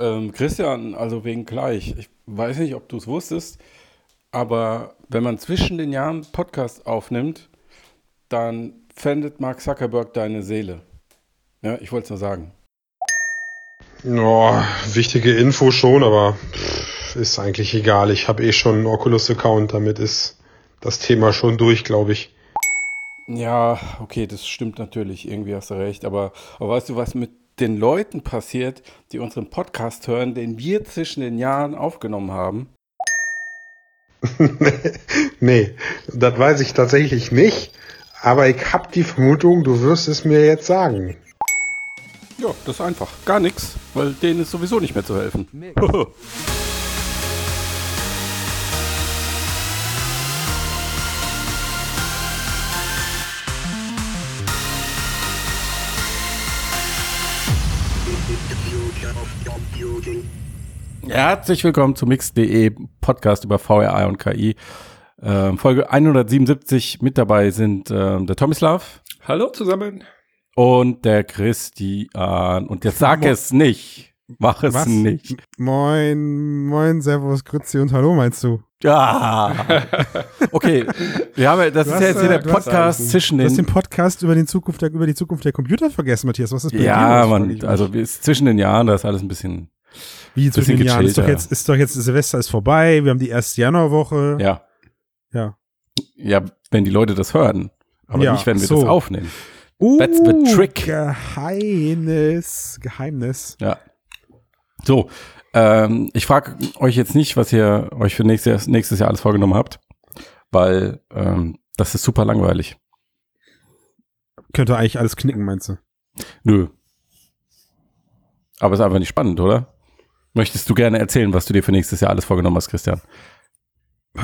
Ähm, Christian, also wegen gleich. Ich weiß nicht, ob du es wusstest, aber wenn man zwischen den Jahren Podcast aufnimmt, dann pfändet Mark Zuckerberg deine Seele. Ja, ich wollte es nur sagen. Oh, wichtige Info schon, aber pff, ist eigentlich egal. Ich habe eh schon einen Oculus-Account, damit ist das Thema schon durch, glaube ich. Ja, okay, das stimmt natürlich. Irgendwie hast du recht. Aber, aber weißt du, was mit den Leuten passiert, die unseren Podcast hören, den wir zwischen den Jahren aufgenommen haben? nee, das weiß ich tatsächlich nicht. Aber ich habe die Vermutung, du wirst es mir jetzt sagen. Ja, das ist einfach. Gar nichts, weil denen ist sowieso nicht mehr zu helfen. Herzlich willkommen zu Mix.de Podcast über VRI und KI. Ähm, Folge 177 mit dabei sind ähm, der Tomislav. Hallo zusammen. Und der Christian. Und jetzt sag Mo es nicht. Mach es Was? nicht. Moin, moin, Servus, Grüezi und Hallo meinst du? Ja. Okay, wir haben ja, das Du ist hast, ja jetzt hier der Podcast zwischen Du hast den. den Podcast über, den Zukunft der, über die Zukunft der Computer vergessen, Matthias. Was ist bei dir Ja, los? Frag man, also ist zwischen den Jahren, da ist alles ein bisschen. Wie zwischen den Jahren? Ist doch, jetzt, ist doch jetzt Silvester ist vorbei, wir haben die erste Januarwoche. Ja. Ja. Ja, wenn die Leute das hören. Aber Ja, nicht, wenn wir so. das aufnehmen. Uh, That's the trick. Geheimnis. Geheimnis. Ja. So, ähm, ich frage euch jetzt nicht, was ihr euch für nächstes, nächstes Jahr alles vorgenommen habt, weil ähm, das ist super langweilig. Könnte eigentlich alles knicken, meinst du? Nö. Aber ist einfach nicht spannend, oder? Möchtest du gerne erzählen, was du dir für nächstes Jahr alles vorgenommen hast, Christian?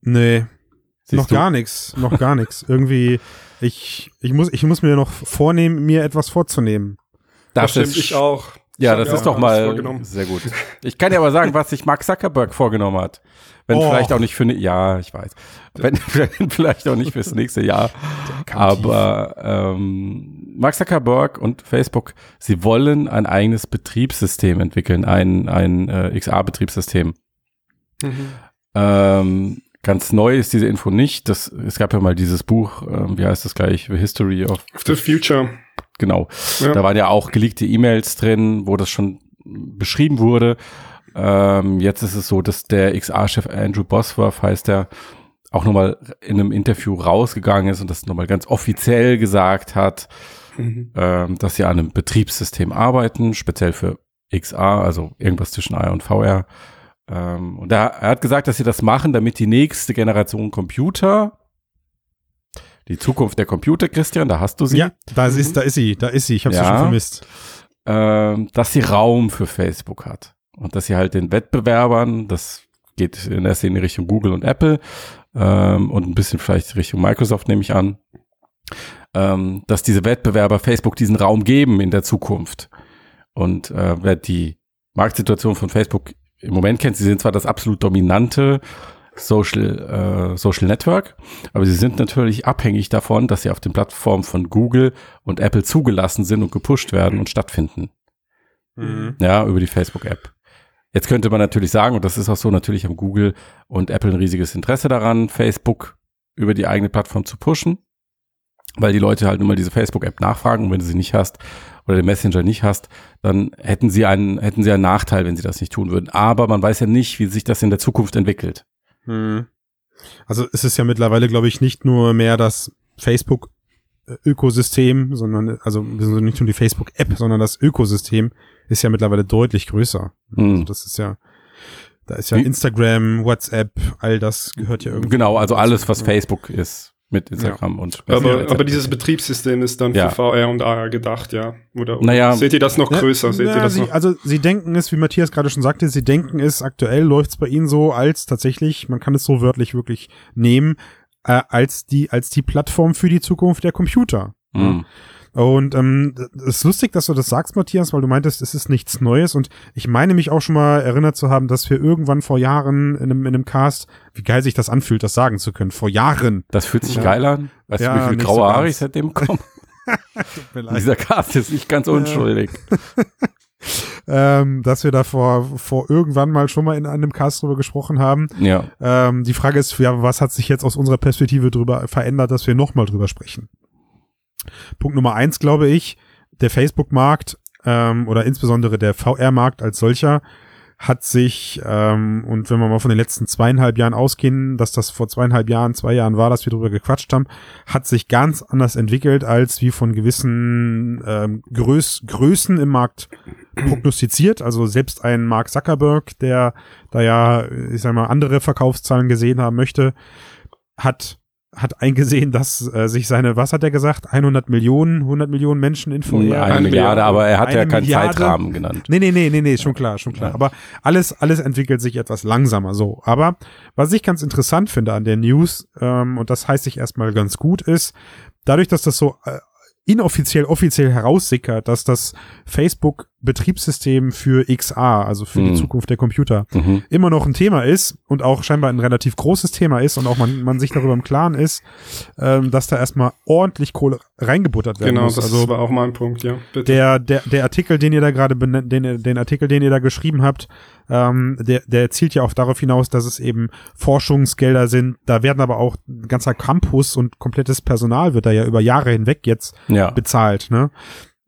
Nee, Siehst noch du? gar nichts. Noch gar nichts. Irgendwie, ich, ich, muss, ich muss mir noch vornehmen, mir etwas vorzunehmen. Das stimmt, ist, ich auch. Ja, das ist doch mal sehr gut. Ich kann dir aber sagen, was sich Mark Zuckerberg vorgenommen hat. Wenn Och. vielleicht auch nicht für ne, ja, ich weiß. Wenn, vielleicht auch nicht fürs nächste Jahr. Aber ähm, Mark Zuckerberg und Facebook, sie wollen ein eigenes Betriebssystem entwickeln, ein, ein äh, XA-Betriebssystem. Mhm. Ähm, ganz neu ist diese Info nicht. Das, es gab ja mal dieses Buch, ähm, wie heißt das gleich? The History of Of the Future. Genau. Ja. Da waren ja auch geleakte E-Mails drin, wo das schon beschrieben wurde. Ähm, jetzt ist es so, dass der XA-Chef Andrew Bosworth heißt er, auch nochmal in einem Interview rausgegangen ist und das nochmal ganz offiziell gesagt hat, Mhm. ähm, dass sie an einem Betriebssystem arbeiten, speziell für XA, also irgendwas zwischen A und VR. Ähm, und er, er hat gesagt, dass sie das machen, damit die nächste Generation Computer, die Zukunft der Computer, Christian, da hast du sie, Ja, da ist, da ist sie, da ist sie. Ich habe sie Ja. schon vermisst. ähm, dass sie Raum für Facebook hat und dass sie halt den Wettbewerbern, das geht in erster Linie Richtung Google und Apple ähm, und ein bisschen vielleicht Richtung Microsoft nehme ich an, ähm, dass diese Wettbewerber Facebook diesen Raum geben in der Zukunft. Und äh, wer die Marktsituation von Facebook im Moment kennt, sie sind zwar das absolut dominante Social, äh, Social Network, aber sie sind natürlich abhängig davon, dass sie auf den Plattformen von Google und Apple zugelassen sind und gepusht werden und stattfinden. Mhm. Ja, über die Facebook-App. Jetzt könnte man natürlich sagen, und das ist auch so, natürlich haben Google und Apple ein riesiges Interesse daran, Facebook über die eigene Plattform zu pushen, weil die Leute halt nur mal diese Facebook-App nachfragen und wenn du sie nicht hast oder den Messenger nicht hast, dann hätten sie einen, hätten sie einen Nachteil, wenn sie das nicht tun würden. Aber man weiß ja nicht, wie sich das in der Zukunft entwickelt. Mhm. Also es ist ja mittlerweile, glaube ich, nicht nur mehr das Facebook-Ökosystem, sondern also nicht nur die Facebook-App, sondern das Ökosystem ist ja mittlerweile deutlich größer. Hm. Also das ist ja, da ist ja Wie- Instagram, WhatsApp, all das gehört ja irgendwie. Genau, also alles, was Ja. Facebook ist mit Instagram und Messenger Aber, aber dieses Betriebssystem ist dann Ja. für VR und AR gedacht, ja. Oder, oder Naja. seht ihr das noch Ja, größer? Seht na, ihr das sie, noch? Also sie denken es, wie Matthias gerade schon sagte, sie denken es, aktuell läuft es bei ihnen so als tatsächlich, man kann es so wörtlich wirklich nehmen, äh, als die, als die Plattform für die Zukunft der Computer. Mhm. Und ähm, es ist lustig, dass du das sagst, Matthias, weil du meintest, es ist nichts Neues. Und ich meine mich auch schon mal erinnert zu haben, dass wir irgendwann vor Jahren in einem, in einem Cast, wie geil sich das anfühlt, das sagen zu können, vor Jahren. Das fühlt sich Ja. geil an. Weißt Ja, du, wie viele nicht graue so Haare ich seitdem bekommen? Tut mir leid. Dieser Cast ist nicht ganz unschuldig. ähm, dass wir da vor, vor irgendwann mal schon mal in einem Cast drüber gesprochen haben. Ja. Ähm, die Frage ist, ja, was hat sich jetzt aus unserer Perspektive drüber verändert, dass wir nochmal drüber sprechen? Punkt Nummer eins, glaube ich, der Facebook-Markt ähm, oder insbesondere der VR-Markt als solcher hat sich, ähm, und wenn wir mal von den letzten zweieinhalb Jahren ausgehen, dass das vor zweieinhalb Jahren, zwei Jahren war, dass wir darüber gequatscht haben, hat sich ganz anders entwickelt, als wie von gewissen ähm, Größ Größen im Markt prognostiziert. Also selbst ein Mark Zuckerberg, der da ja, ich sag mal, andere Verkaufszahlen gesehen haben möchte, hat hat eingesehen, dass äh, sich seine, was hat er gesagt, 100 Millionen, 100 Millionen Menschen in VR. Eine, eine Milliarde, aber er hat ja keinen Milliarde. Zeitrahmen genannt. Nee, nee, nee, nee, nee, schon klar, schon klar. Ja. Aber alles, alles entwickelt sich etwas langsamer so. Aber was ich ganz interessant finde an der News, ähm, und das heißt sich erstmal ganz gut, ist, dadurch, dass das so äh, inoffiziell, offiziell heraussickert, dass das Facebook-Betriebssystem für XR, also für die Mhm. Zukunft der Computer, Mhm. immer noch ein Thema ist und auch scheinbar ein relativ großes Thema ist und auch man, man sich darüber im Klaren ist, ähm, dass da erstmal ordentlich Kohle reingebuttert werden Genau, muss. das also war auch mein Punkt, ja. Bitte. der, der, der Artikel, den ihr da gerade benennt, den, den Artikel, den ihr da geschrieben habt, ähm, der, der zielt ja auch darauf hinaus, dass es eben Forschungsgelder sind. Da werden aber auch ein ganzer Campus und komplettes Personal wird da ja über Jahre hinweg jetzt Ja. bezahlt. Ne?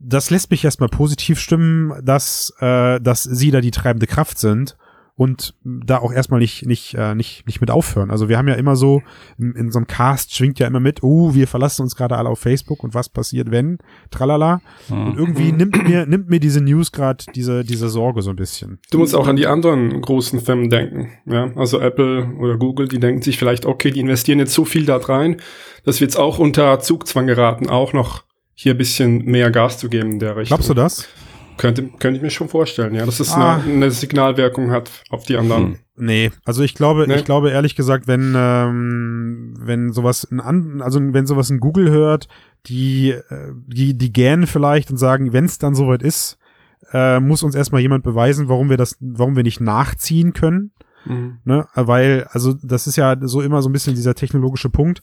Das lässt mich erstmal positiv stimmen, dass, äh, dass sie da die treibende Kraft sind und da auch erstmal nicht, nicht, äh, nicht, nicht mit aufhören. Also wir haben ja immer so, in, in so einem Cast schwingt ja immer mit, oh, wir verlassen uns gerade alle auf Facebook und was passiert, wenn, tralala. Und Mhm. irgendwie nimmt mir, nimmt mir diese News gerade diese, diese Sorge so ein bisschen. Du musst auch an die anderen großen Firmen denken. Ja, also Apple oder Google, die denken sich vielleicht, okay, die investieren jetzt so viel da rein, dass wir jetzt auch unter Zugzwang geraten, auch noch hier ein bisschen mehr Gas zu geben in der Richtung. Glaubst du das? Könnte, könnte ich mir schon vorstellen, ja, dass es Ah. eine, eine Signalwirkung hat auf die anderen. Hm. Nee, also ich glaube, Nee. ich glaube ehrlich gesagt, wenn ähm, wenn sowas ein an, also wenn sowas in Google hört, die äh, die die gähnen vielleicht und sagen, wenn es dann soweit ist, äh, muss uns erstmal jemand beweisen, warum wir das, warum wir nicht nachziehen können. Mhm. Ne? Weil, also das ist ja so immer so ein bisschen dieser technologische Punkt,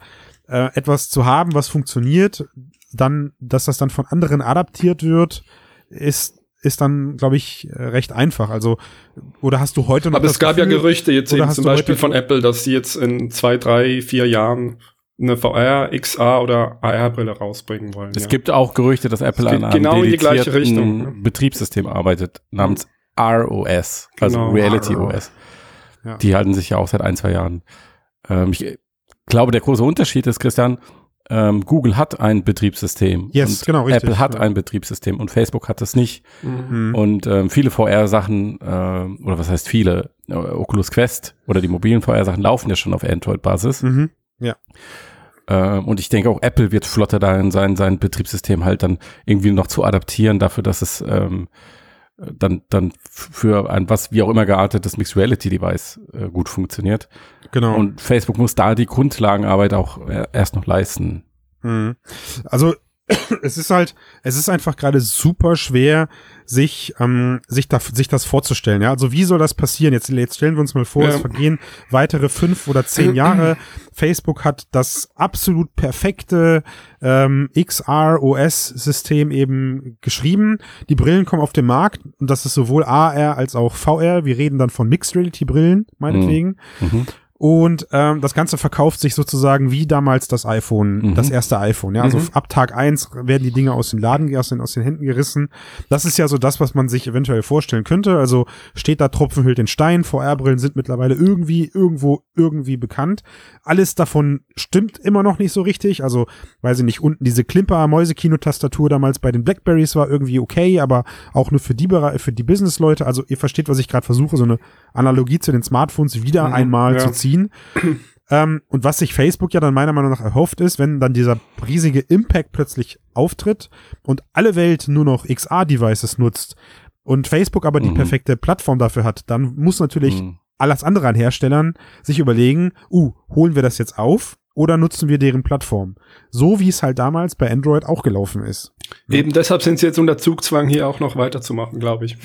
äh, etwas zu haben, was funktioniert, dann, dass das dann von anderen adaptiert wird, ist ist dann, glaube ich, äh, recht einfach. Also, oder hast du heute noch Aber es das gab ja Gefühl- Gerüchte jetzt eben zum Beispiel von Apple, dass sie jetzt in zwei, drei, vier Jahren eine VR, XR oder AR-Brille rausbringen wollen. Es ja. gibt auch Gerüchte, dass Apple an einem genau in die gleiche dedizierten Richtung? Betriebssystem arbeitet, namens ROS, also Genau, Reality ROS. OS. Ja. Die halten sich ja auch seit ein, zwei Jahren. Ähm, ich glaube, der große Unterschied ist, Christian, ähm, Google hat ein Betriebssystem. Yes, genau, richtig, Apple hat ja. ein Betriebssystem und Facebook hat es nicht. Mhm. Und ähm, viele VR-Sachen, ähm, oder was heißt viele, äh, Oculus Quest oder die mobilen VR-Sachen laufen ja schon auf Android-Basis. Mhm. Ähm, und ich denke auch Apple wird flotter darin sein, sein Betriebssystem halt dann irgendwie noch zu adaptieren dafür, dass es ähm, dann, dann für ein was wie auch immer geartetes Mixed Reality Device äh, gut funktioniert. Genau. Und Facebook muss da die Grundlagenarbeit auch äh, erst noch leisten. Mhm. Also es ist halt, es ist einfach gerade super schwer, sich, ähm, sich, da, sich das vorzustellen. Ja, also wie soll das passieren? Jetzt, jetzt stellen wir uns mal vor, Ja. es vergehen weitere fünf oder zehn Jahre. Facebook hat das absolut perfekte ähm, XR-OS-System eben geschrieben. Die Brillen kommen auf den Markt und das ist sowohl AR als auch VR. Wir reden dann von Mixed Reality Brillen, meinetwegen. Mhm. Und ähm, das Ganze verkauft sich sozusagen wie damals das iPhone, Mhm. das erste iPhone. Ja, also Mhm. ab Tag eins werden die Dinge aus den Laden, aus den, aus den Händen gerissen. Das ist ja so das, was man sich eventuell vorstellen könnte. Also steht da Tropfen hüllt den Stein. VR-Brillen sind mittlerweile irgendwie, irgendwo, irgendwie bekannt. Alles davon stimmt immer noch nicht so richtig. Also, weiß ich nicht, unten diese Klimper-Mäusekino-Tastatur damals bei den Blackberries war irgendwie okay, aber auch nur für die, für die Business-Leute. Also, ihr versteht, was ich gerade versuche, so eine Analogie zu den Smartphones wieder Mhm, einmal ja. zu ziehen. Ähm, und was sich Facebook ja dann meiner Meinung nach erhofft ist, wenn dann dieser riesige Impact plötzlich auftritt und alle Welt nur noch XR-Devices nutzt und Facebook aber die Mhm. perfekte Plattform dafür hat, dann muss natürlich Mhm. alles andere an Herstellern sich überlegen, uh, holen wir das jetzt auf oder nutzen wir deren Plattform? So wie es halt damals bei Android auch gelaufen ist. Eben deshalb sind sie jetzt unter Zugzwang, hier auch noch weiterzumachen, glaube ich.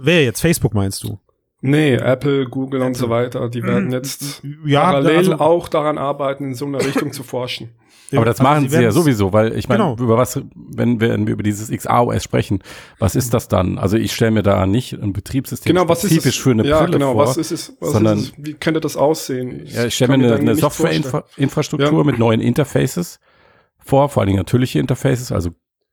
Wer jetzt? Facebook meinst du? Nee, Apple, Google und so weiter, die werden Mhm. jetzt Ja, parallel also- auch daran arbeiten, in so einer Richtung zu forschen. Aber das Also machen sie ja werden's- sowieso, weil ich meine, Genau. über was, wenn wir, wenn wir über dieses XAOS sprechen, was ist das dann? Also ich stelle mir da nicht ein Betriebssystem Genau, was ist spezifisch es? für eine ja, Brille genau, vor. was ist es? Was sondern- ist es? Wie könnte das aussehen? ja, ich stelle mir eine, eine. Softwareinfrastruktur Ja. mit neuen Interfaces vor, vor allen Dingen natürliche Interfaces, also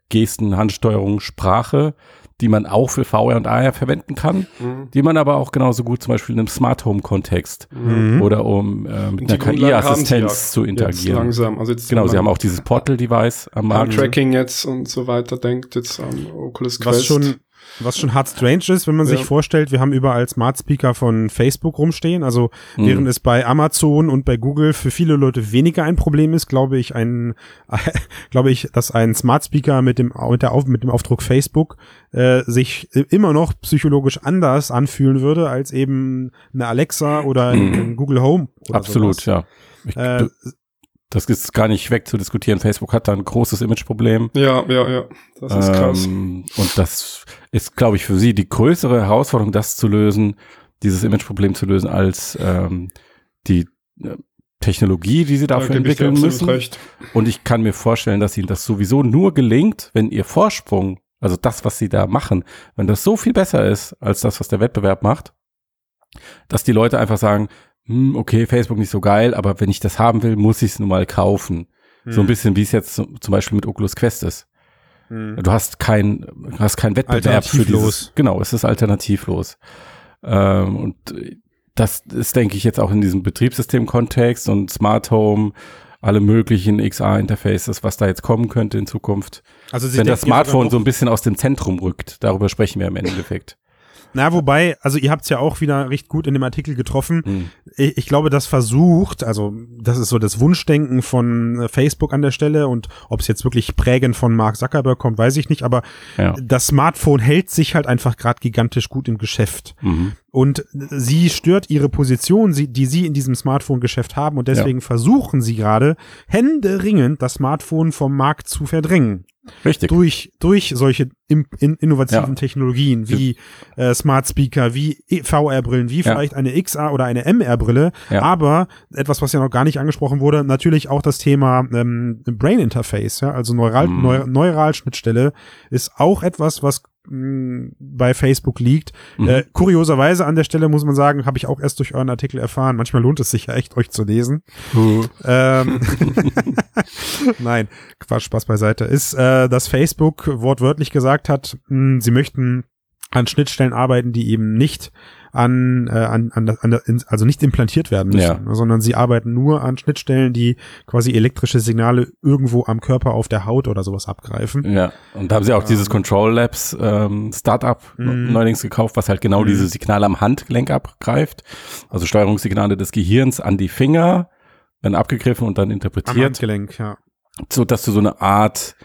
Gesten, Handsteuerung, Sprache, die man auch für VR und AR verwenden kann, Mhm. die man aber auch genauso gut zum Beispiel in einem Smart Home Kontext Mhm. oder um äh, mit einer KI-Assistenz zu Jetzt interagieren. langsam. Also jetzt Genau, sie haben auch dieses Portal-Device am Markt. Tracking jetzt und so weiter denkt jetzt an Oculus Quest. Was schon, was schon hart strange ist, wenn man Ja. sich vorstellt, wir haben überall Smart Speaker von Facebook rumstehen. Also Mhm. während es bei Amazon und bei Google für viele Leute weniger ein Problem ist, glaube ich, ein, glaube ich, dass ein Smart Speaker mit dem, mit der Auf, mit dem Aufdruck Facebook äh, sich immer noch psychologisch anders anfühlen würde als eben eine Alexa oder ein, ein Google Home. Oder Absolut, sowas. ja. Ich, Äh, das ist gar nicht wegzudiskutieren. Facebook hat da ein großes Imageproblem. Ja, ja, ja. Das ist krass. Ähm, und das ist, glaube ich, für sie die größere Herausforderung, das zu lösen, dieses Imageproblem zu lösen, als ähm, die äh, Technologie, die sie Da dafür entwickeln müssen. recht. Und ich kann mir vorstellen, dass ihnen das sowieso nur gelingt, wenn ihr Vorsprung, also das, was sie da machen, wenn das so viel besser ist als das, was der Wettbewerb macht, dass die Leute einfach sagen, hm, okay, Facebook nicht so geil, aber wenn ich das haben will, muss ich es nun mal kaufen. So ein bisschen wie es jetzt zum Beispiel mit Oculus Quest ist. Hm. Du hast kein, hast kein Wettbewerb für dieses. Genau, es ist alternativlos. Ähm, und das ist, denke ich, jetzt auch in diesem Betriebssystem-Kontext und Smart Home, alle möglichen XR-Interfaces, was da jetzt kommen könnte in Zukunft. Also sie Wenn das Smartphone so ein bisschen aus dem Zentrum rückt, darüber sprechen wir im Endeffekt. Na, wobei, also ihr habt's ja auch wieder recht gut in dem Artikel getroffen. Hm. Ich, ich glaube, das versucht, also das ist so das Wunschdenken von äh, Facebook an der Stelle und ob es jetzt wirklich prägend von Mark Zuckerberg kommt, weiß ich nicht, aber Ja. das Smartphone hält sich halt einfach gerade gigantisch gut im Geschäft. Mhm. Und sie stört ihre Position, die sie in diesem Smartphone-Geschäft haben und deswegen versuchen sie gerade händeringend das Smartphone vom Markt zu verdrängen Richtig. durch, durch solche im, in, innovativen Ja. Technologien wie äh, Smart Speaker, wie E- VR-Brillen, wie Ja. vielleicht eine XR oder eine MR-Brille. Ja. Aber etwas, was ja noch gar nicht angesprochen wurde, natürlich auch das Thema ähm, Brain Interface, ja, also Neural, Mhm. Neu Neuralschnittstelle ist auch etwas, was mh, bei Facebook liegt. Mhm. Äh, kurioserweise an der Stelle muss man sagen, habe ich auch erst durch euren Artikel erfahren. Manchmal lohnt es sich ja echt, euch zu lesen. Ähm, Nein, Quatsch, Spaß beiseite. Ist, äh, dass Facebook wortwörtlich gesagt hat, mh, sie möchten an Schnittstellen arbeiten, die eben nicht an, äh, an, an, an also nicht implantiert werden müssen, sondern sie arbeiten nur an Schnittstellen, die quasi elektrische Signale irgendwo am Körper auf der Haut oder sowas abgreifen. Ja, und da haben sie auch dieses Control Labs ähm, Startup Mhm. neuerdings gekauft, was halt genau Mhm. diese Signale am Handgelenk abgreift. Also Steuerungssignale des Gehirns an die Finger, werden abgegriffen und dann Am interpretiert, Handgelenk, ja. so dass du so eine Art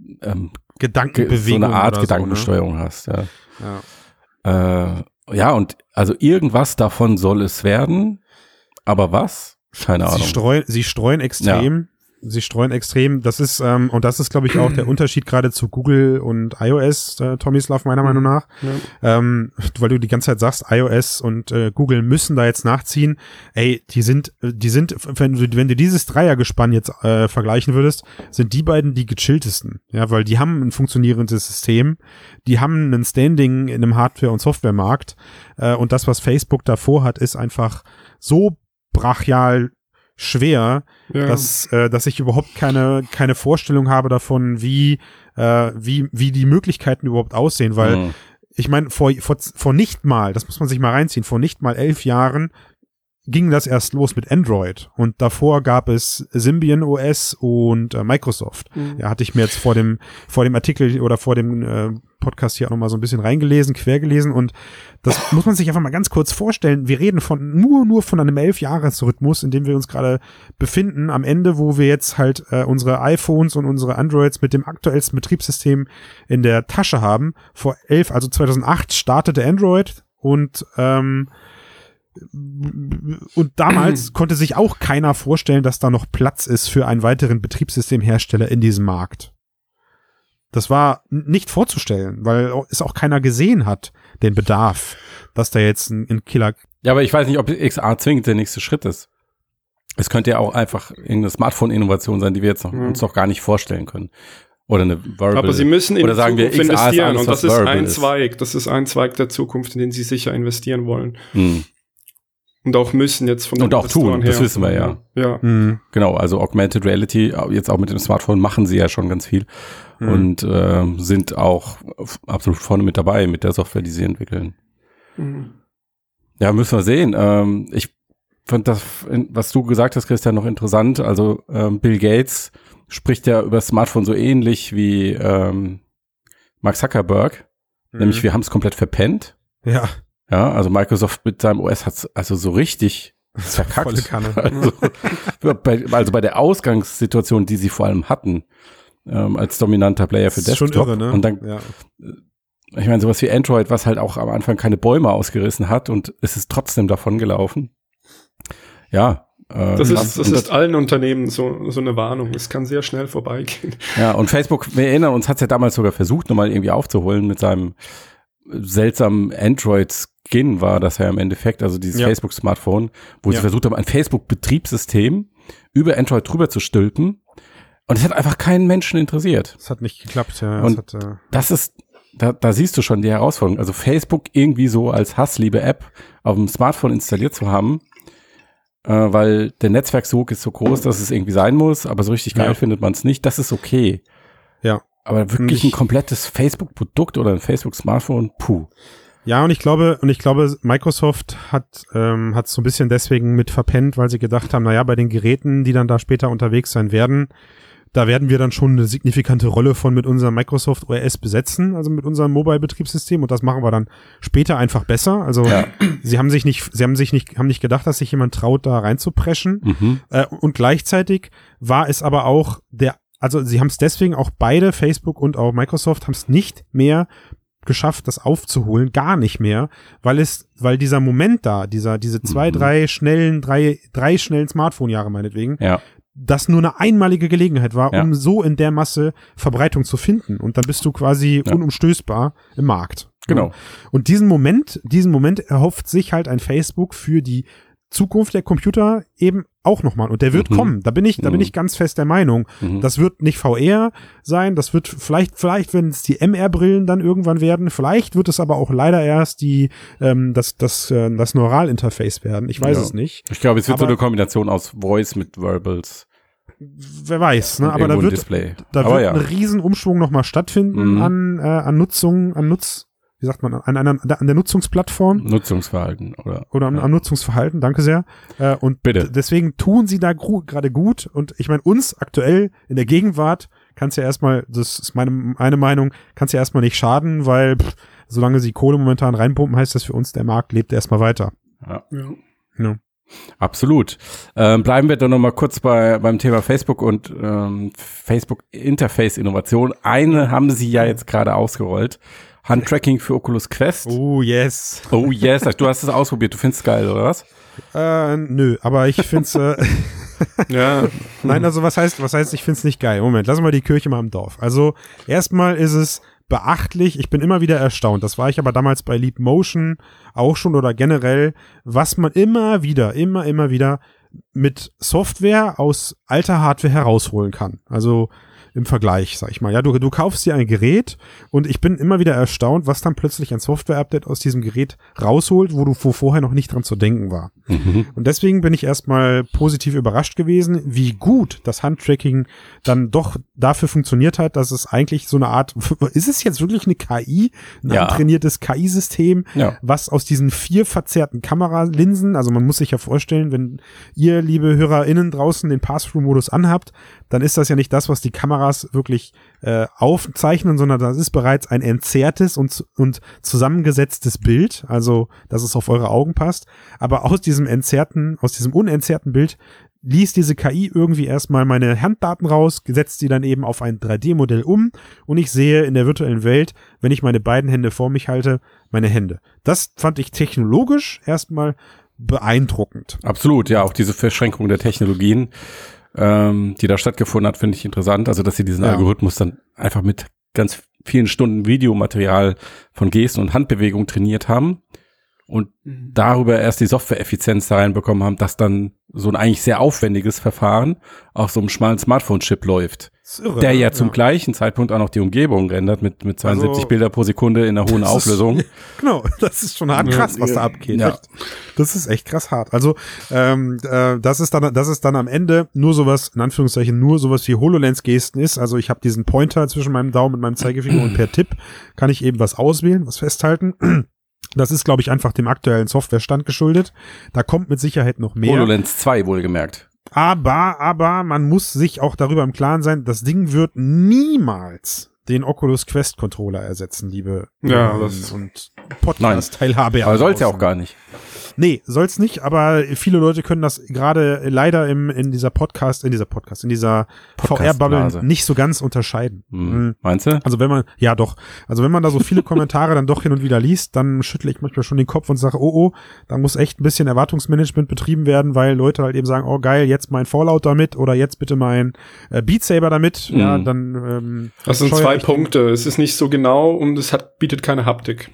ähm, ge- so Gedankenbewegung. eine Art Gedankensteuerung hast. Ja. So, ne? ja. Äh, ja, und also irgendwas davon soll es werden, aber was? Keine Sie Ahnung. streuen, sie streuen extrem. Sie streuen extrem. Das ist, ähm, und das ist, glaube ich, auch der Unterschied gerade zu Google und iOS, äh, Tomislav, meiner Meinung nach. Ja. Ähm, weil du die ganze Zeit sagst, iOS und äh, Google müssen da jetzt nachziehen. Ey, die sind, die sind, wenn du, wenn du dieses Dreiergespann jetzt äh, vergleichen würdest, sind die beiden die gechilltesten. Ja, weil die haben ein funktionierendes System, die haben ein Standing in einem Hardware- und Softwaremarkt. Äh, und das, was Facebook davor hat, ist einfach so brachial schwer, Ja. dass, äh, dass ich überhaupt keine, keine Vorstellung habe davon, wie, äh, wie, wie die Möglichkeiten überhaupt aussehen, weil Mhm. ich meine, vor, vor, vor nicht mal, das muss man sich mal reinziehen, vor nicht mal elf Jahren ging das erst los mit Android und davor gab es Symbian OS und äh, Microsoft. Mhm. Ja, hatte ich mir jetzt vor dem vor dem Artikel oder vor dem äh, Podcast hier auch noch mal so ein bisschen reingelesen, quer gelesen und das muss man sich einfach mal ganz kurz vorstellen. Wir reden von nur nur von einem elf Jahresrhythmus, in dem wir uns gerade befinden. Am Ende, wo wir jetzt halt äh, unsere iPhones und unsere Androids mit dem aktuellsten Betriebssystem in der Tasche haben. Vor elf, also 2008 startete Android und ähm, und damals konnte sich auch keiner vorstellen, dass da noch Platz ist für einen weiteren Betriebssystemhersteller in diesem Markt. das war nicht vorzustellen, weil es auch keiner gesehen hat, den Bedarf, dass da jetzt ein, ein Killer. Ja, aber ich weiß nicht, ob XR zwingend der nächste Schritt ist. Es könnte ja auch einfach irgendeine Smartphone-Innovation sein, die wir jetzt noch, Mhm. uns noch gar nicht vorstellen können. Oder eine Variable. Aber sie müssen in Oder sagen wir, Zukunft XR ist investieren alles, und das ist ein ist. Zweig. Das ist ein Zweig der Zukunft, in den sie sicher investieren wollen. Hm, Und auch müssen jetzt von Und auch tun, Investoren das her. wissen wir ja. Ja. Hm, genau, also Augmented Reality, jetzt auch mit dem Smartphone machen sie ja schon ganz viel hm. und ähm, sind auch absolut vorne mit dabei mit der Software, die sie entwickeln. Mhm. Ja, müssen wir sehen. Ähm, ich fand das, was du gesagt hast, Christian, noch interessant. Also ähm, Bill Gates spricht ja über das Smartphone so ähnlich wie ähm, Mark Zuckerberg, nämlich wir haben es komplett verpennt. ja, Ja, also Microsoft mit seinem OS hat also so richtig verkackt. volle Kanne. Also bei, also bei der Ausgangssituation, die sie vor allem hatten, ähm, als dominanter Player für Das ist schon Desktop. irre, ne? Und dann, ja. ich meine, sowas wie Android, was halt auch am Anfang keine Bäume ausgerissen hat und es ist trotzdem davon gelaufen. Ja. Äh, Das, ist, das ist allen Unternehmen so, so eine Warnung. Es kann sehr schnell vorbeigehen. Ja, und Facebook, wir erinnern uns, hat es ja damals sogar versucht, nochmal irgendwie aufzuholen mit seinem seltsamen Android-Skin war das ja im Endeffekt, also dieses Ja. Facebook-Smartphone, wo sie Ja. versucht haben, ein Facebook-Betriebssystem über Android drüber zu stülpen. Und es hat einfach keinen Menschen interessiert. Das hat nicht geklappt, ja. Und- das hat, äh, Das ist, da, da siehst du schon die Herausforderung. Also Facebook irgendwie so als Hassliebe-App auf dem Smartphone installiert zu haben, äh, weil der Netzwerksog ist so groß, dass es irgendwie sein muss, aber so richtig geil Ja. findet man es nicht. Das ist okay. Ja. Aber wirklich ein komplettes Facebook-Produkt oder ein Facebook-Smartphone, puh. Ja, und ich glaube, und ich glaube, Microsoft hat ähm, hat so ein bisschen deswegen mit verpennt, weil sie gedacht haben, naja, bei den Geräten, die dann da später unterwegs sein werden, da werden wir dann schon eine signifikante Rolle von mit unserem Microsoft OS besetzen, also mit unserem Mobile-Betriebssystem und das machen wir dann später einfach besser. Also Ja. sie haben sich nicht, sie haben sich nicht, haben nicht gedacht, dass sich jemand traut, da reinzupreschen. Mhm. Äh, und gleichzeitig war es aber auch der, also sie haben es deswegen auch beide, Facebook und auch Microsoft, haben es nicht mehr geschafft, das aufzuholen, gar nicht mehr, weil es, weil dieser Moment da, dieser, diese zwei, Mhm. drei schnellen, drei, drei schnellen Smartphone-Jahre meinetwegen, Ja. das nur eine einmalige Gelegenheit war, Ja. um so in der Masse Verbreitung zu finden. Und dann bist du quasi Ja. unumstößbar im Markt. Genau. Und diesen Moment, diesen Moment erhofft sich halt ein Facebook für die Zukunft der Computer eben auch nochmal. Und der wird Mhm. kommen. Da bin ich, da bin Mhm. ich ganz fest der Meinung. Mhm. Das wird nicht VR sein. Das wird vielleicht, vielleicht, wenn es die MR-Brillen dann irgendwann werden. Vielleicht wird es aber auch leider erst die, ähm, das, das, äh, das Neural-Interface werden. Ich weiß Ja. es nicht. ich glaube, es wird so Aber- eine Kombination aus Voice mit Verbals. Wer weiß, ne? und Aber da wird, Display. da Aber wird ja. ein Riesenumschwung nochmal stattfinden Mhm. an, äh, an Nutzung, an Nutz, wie sagt man, an, an, an der Nutzungsplattform. Nutzungsverhalten oder oder am, ja. am Nutzungsverhalten, danke sehr. Äh, und Bitte. deswegen tun sie da gerade gut. Und ich meine, uns aktuell in der Gegenwart kann es ja erstmal, das ist meine, meine Meinung, kann es ja erstmal nicht schaden, weil pff, solange sie Kohle momentan reinpumpen, heißt das für uns, der Markt lebt erstmal weiter. ja. Ja. Ja. Absolut. Ähm, bleiben wir doch noch mal kurz bei, beim Thema Facebook und ähm, Facebook Interface Innovation. Eine haben sie ja jetzt gerade ausgerollt. Handtracking für Oculus Quest. Oh, Oh, yes. yes, du hast es ausprobiert. Du findest es geil, oder was? Äh, nö, aber ich find's, äh, ja. Nein, also was heißt, was heißt, ich find's nicht geil? Moment, lassen wir die Kirche mal im Dorf. Also erstmal ist es beachtlich, ich bin immer wieder erstaunt, das war ich aber damals bei Leap Motion auch schon oder generell, was man immer wieder, immer, immer wieder mit Software aus alter Hardware herausholen kann. Also im Vergleich, sag ich mal. Ja, du, du kaufst dir ein Gerät und ich bin immer wieder erstaunt, was dann plötzlich ein Software-Update aus diesem Gerät rausholt, wo du wo vorher noch nicht dran zu denken war. Mhm. Und deswegen bin ich erstmal positiv überrascht gewesen, wie gut das Handtracking dann doch dafür funktioniert hat, dass es eigentlich so eine Art, ist es jetzt wirklich eine KI, ein Ja. trainiertes KI-System, Ja. was aus diesen vier verzerrten Kameralinsen, also man muss sich ja vorstellen, wenn ihr, liebe HörerInnen draußen, den Pass-Through-Modus anhabt, dann ist das ja nicht das, was die Kameras wirklich äh, aufzeichnen, sondern das ist bereits ein entzerrtes und, und zusammengesetztes Bild, also dass es auf eure Augen passt. Aber aus diesem entzerrten, aus diesem unentzerrten Bild liest diese KI irgendwie erstmal meine Handdaten raus, setzt sie dann eben auf ein 3D-Modell um und ich sehe in der virtuellen Welt, wenn ich meine beiden Hände vor mich halte, meine Hände. Das fand ich technologisch erstmal beeindruckend. Absolut, ja, auch diese Verschränkung der Technologien, ähm, die da stattgefunden hat, finde ich interessant. Also, dass sie diesen Ja. Algorithmus dann einfach mit ganz vielen Stunden Videomaterial von Gesten und Handbewegung trainiert haben und Mhm. darüber erst die Software-Effizienz da reinbekommen haben, dass dann so ein eigentlich sehr aufwendiges Verfahren auf so einem schmalen Smartphone-Chip läuft, irre, der ne? ja zum gleichen Zeitpunkt auch noch die Umgebung rendert mit, mit 72 Also- Bilder pro Sekunde in einer hohen Das ist- Auflösung. Genau, das ist schon hart krass, was da abgeht. Ja. Echt. Das ist echt krass hart. Also ähm, äh, das ist dann, das ist dann am Ende nur sowas, in Anführungszeichen nur sowas wie Hololens-Gesten ist. Also ich habe diesen Pointer zwischen meinem Daumen und meinem Zeigefinger und per Tipp kann ich eben was auswählen, was festhalten. Das ist, glaube ich, einfach dem aktuellen Softwarestand geschuldet. Da kommt mit Sicherheit noch mehr. HoloLens 2 wohlgemerkt. Aber, aber man muss sich auch darüber im Klaren sein, das Ding wird niemals den Oculus Quest Controller ersetzen, liebe Ja, das- und Podcast-Teilhabe. Aber soll's ja draußen. auch gar nicht. Nee, soll's nicht, aber viele Leute können das gerade leider im, in dieser Podcast, in dieser Podcast, in dieser VR-Bubble nicht so ganz unterscheiden. Hm. Mhm. Meinst du? Also wenn man, ja doch, also wenn man da so viele Kommentare dann doch hin und wieder liest, dann schüttle ich manchmal schon den Kopf und sage, oh oh, da muss echt ein bisschen Erwartungsmanagement betrieben werden, weil Leute halt eben sagen, oh geil, jetzt mein Fallout damit oder jetzt bitte mein äh, Beat Saber damit. Ja, Mhm. dann ähm, Das sind zwei Punkte. Es ist nicht so genau und es hat, bietet keine Haptik.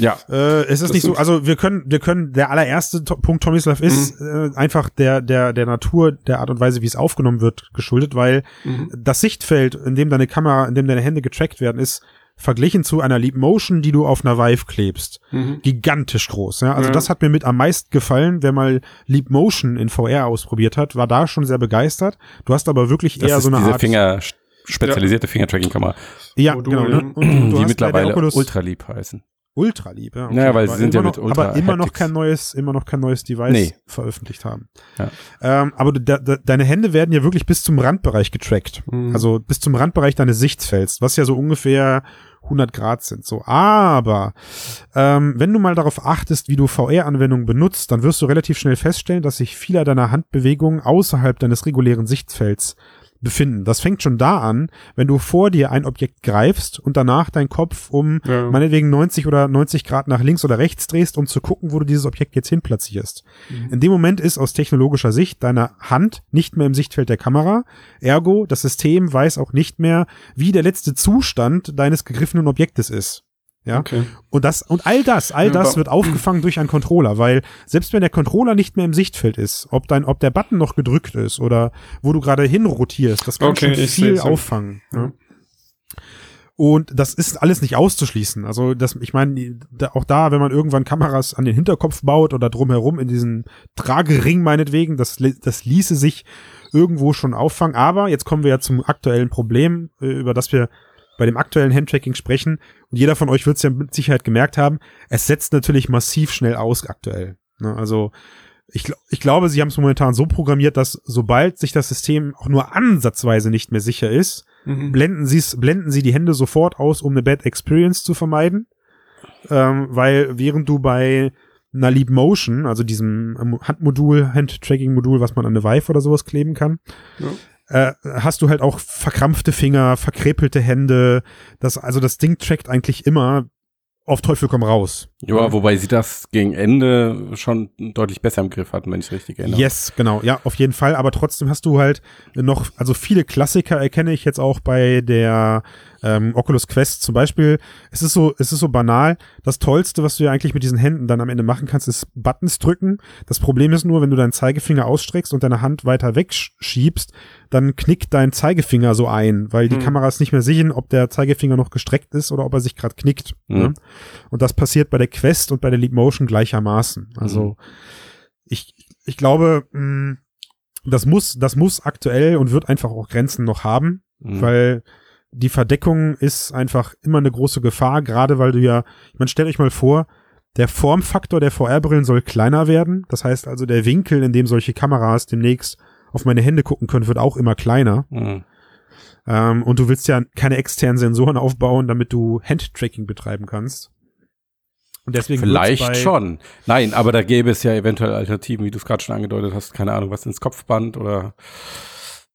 Ja. Äh, es ist Das nicht so, also wir können, wir können, der allererste to Punkt Tomislav ist Mhm. äh, einfach der, der, der Natur, der Art und Weise, wie es aufgenommen wird, geschuldet, weil Mhm. das Sichtfeld, in dem deine Kamera, in dem deine Hände getrackt werden, ist verglichen zu einer Leap Motion, die du auf einer Vive klebst, Mhm. gigantisch groß. Ja? Also Ja. das hat mir mit am meisten gefallen, wer mal Leap Motion in VR ausprobiert hat, war da schon sehr begeistert. Du hast aber wirklich Das eher ist so eine diese Art Finger, spezialisierte Fingertracking-Kamera, ja, Modul, genau. ja. Ne? Und, und du die mittlerweile Oculus ultra lieb heißen. Ultra lieb. Ja, Ja, weil sie Aber sind ja immer mit noch, Ultra aber immer noch kein neues, immer noch kein neues Device Nee. veröffentlicht haben. Ja. Ähm, aber de, de, deine Hände werden ja wirklich bis zum Randbereich getrackt. Mhm. Also bis zum Randbereich deines Sichtfelds, was ja so ungefähr 100 Grad sind. So, aber ähm, wenn du mal darauf achtest, wie du VR-Anwendungen benutzt, dann wirst du relativ schnell feststellen, dass sich viele deiner Handbewegungen außerhalb deines regulären Sichtfelds befinden. Das fängt schon da an, wenn du vor dir ein Objekt greifst und danach deinen Kopf um Ja. meinetwegen 90 oder 90 Grad nach links oder rechts drehst, um zu gucken, wo du dieses Objekt jetzt hin platzierst. Mhm. In dem Moment ist aus technologischer Sicht deine Hand nicht mehr im Sichtfeld der Kamera. Ergo, das System weiß auch nicht mehr, wie der letzte Zustand deines gegriffenen Objektes ist. Ja. Okay. Und das, und all das, all das wird aufgefangen durch einen Controller, weil selbst wenn der Controller nicht mehr im Sichtfeld ist, ob dein, ob der Button noch gedrückt ist oder wo du gerade hinrotierst, das kann Okay, schon viel auffangen. Ja. Mhm. Und das ist alles nicht auszuschließen. Also das, ich meine, auch da, wenn man irgendwann Kameras an den Hinterkopf baut oder drumherum in diesen Tragering meinetwegen, das, das ließe sich irgendwo schon auffangen. Aber jetzt kommen wir ja zum aktuellen Problem, äh, über das wir bei dem aktuellen Handtracking sprechen. Und jeder von euch wird es ja mit Sicherheit gemerkt haben. Es setzt natürlich massiv schnell aus aktuell. Ne? Also ich, ich glaube, sie haben es momentan so programmiert, dass sobald sich das System auch nur ansatzweise nicht mehr sicher ist, Mhm. blenden sie blenden sie die Hände sofort aus, um eine Bad Experience zu vermeiden. Ähm, weil während du bei einer Leap Motion, also diesem ähm, Handmodul, Hand-Tracking-Modul, was man an eine Vive oder sowas kleben kann, äh, hast du halt auch verkrampfte Finger, verkrepelte Hände. Das, also das Ding trackt eigentlich immer auf Teufel komm raus. Ja, wobei sie das gegen Ende schon deutlich besser im Griff hatten, wenn ich es richtig erinnere. Yes, genau, ja, auf jeden Fall. Aber trotzdem hast du halt noch, also viele Klassiker erkenne ich jetzt auch bei der ähm, Oculus Quest zum Beispiel. Es ist so, es ist so banal. Das Tollste, was du ja eigentlich mit diesen Händen dann am Ende machen kannst, ist Buttons drücken. Das Problem ist nur, wenn du deinen Zeigefinger ausstreckst und deine Hand weiter wegschiebst, dann knickt dein Zeigefinger so ein, weil die Hm. Kameras nicht mehr sehen, ob der Zeigefinger noch gestreckt ist oder ob er sich gerade knickt. Mhm. Ne? Und das passiert bei der Quest und bei der Leap Motion gleichermaßen. Also ich, ich glaube, mh, das muss, das muss aktuell und wird einfach auch Grenzen noch haben, Mhm. weil die Verdeckung ist einfach immer eine große Gefahr, gerade weil du ja, ich meine, stellt euch mal vor, der Formfaktor der VR-Brillen soll kleiner werden. Das heißt also, der Winkel, in dem solche Kameras demnächst auf meine Hände gucken können, wird auch immer kleiner. Mhm. Ähm, und du willst ja keine externen Sensoren aufbauen, damit du Handtracking betreiben kannst. Und deswegen Vielleicht schon. Nein, aber da gäbe es ja eventuell Alternativen, wie du es gerade schon angedeutet hast. Keine Ahnung, was ins Kopfband oder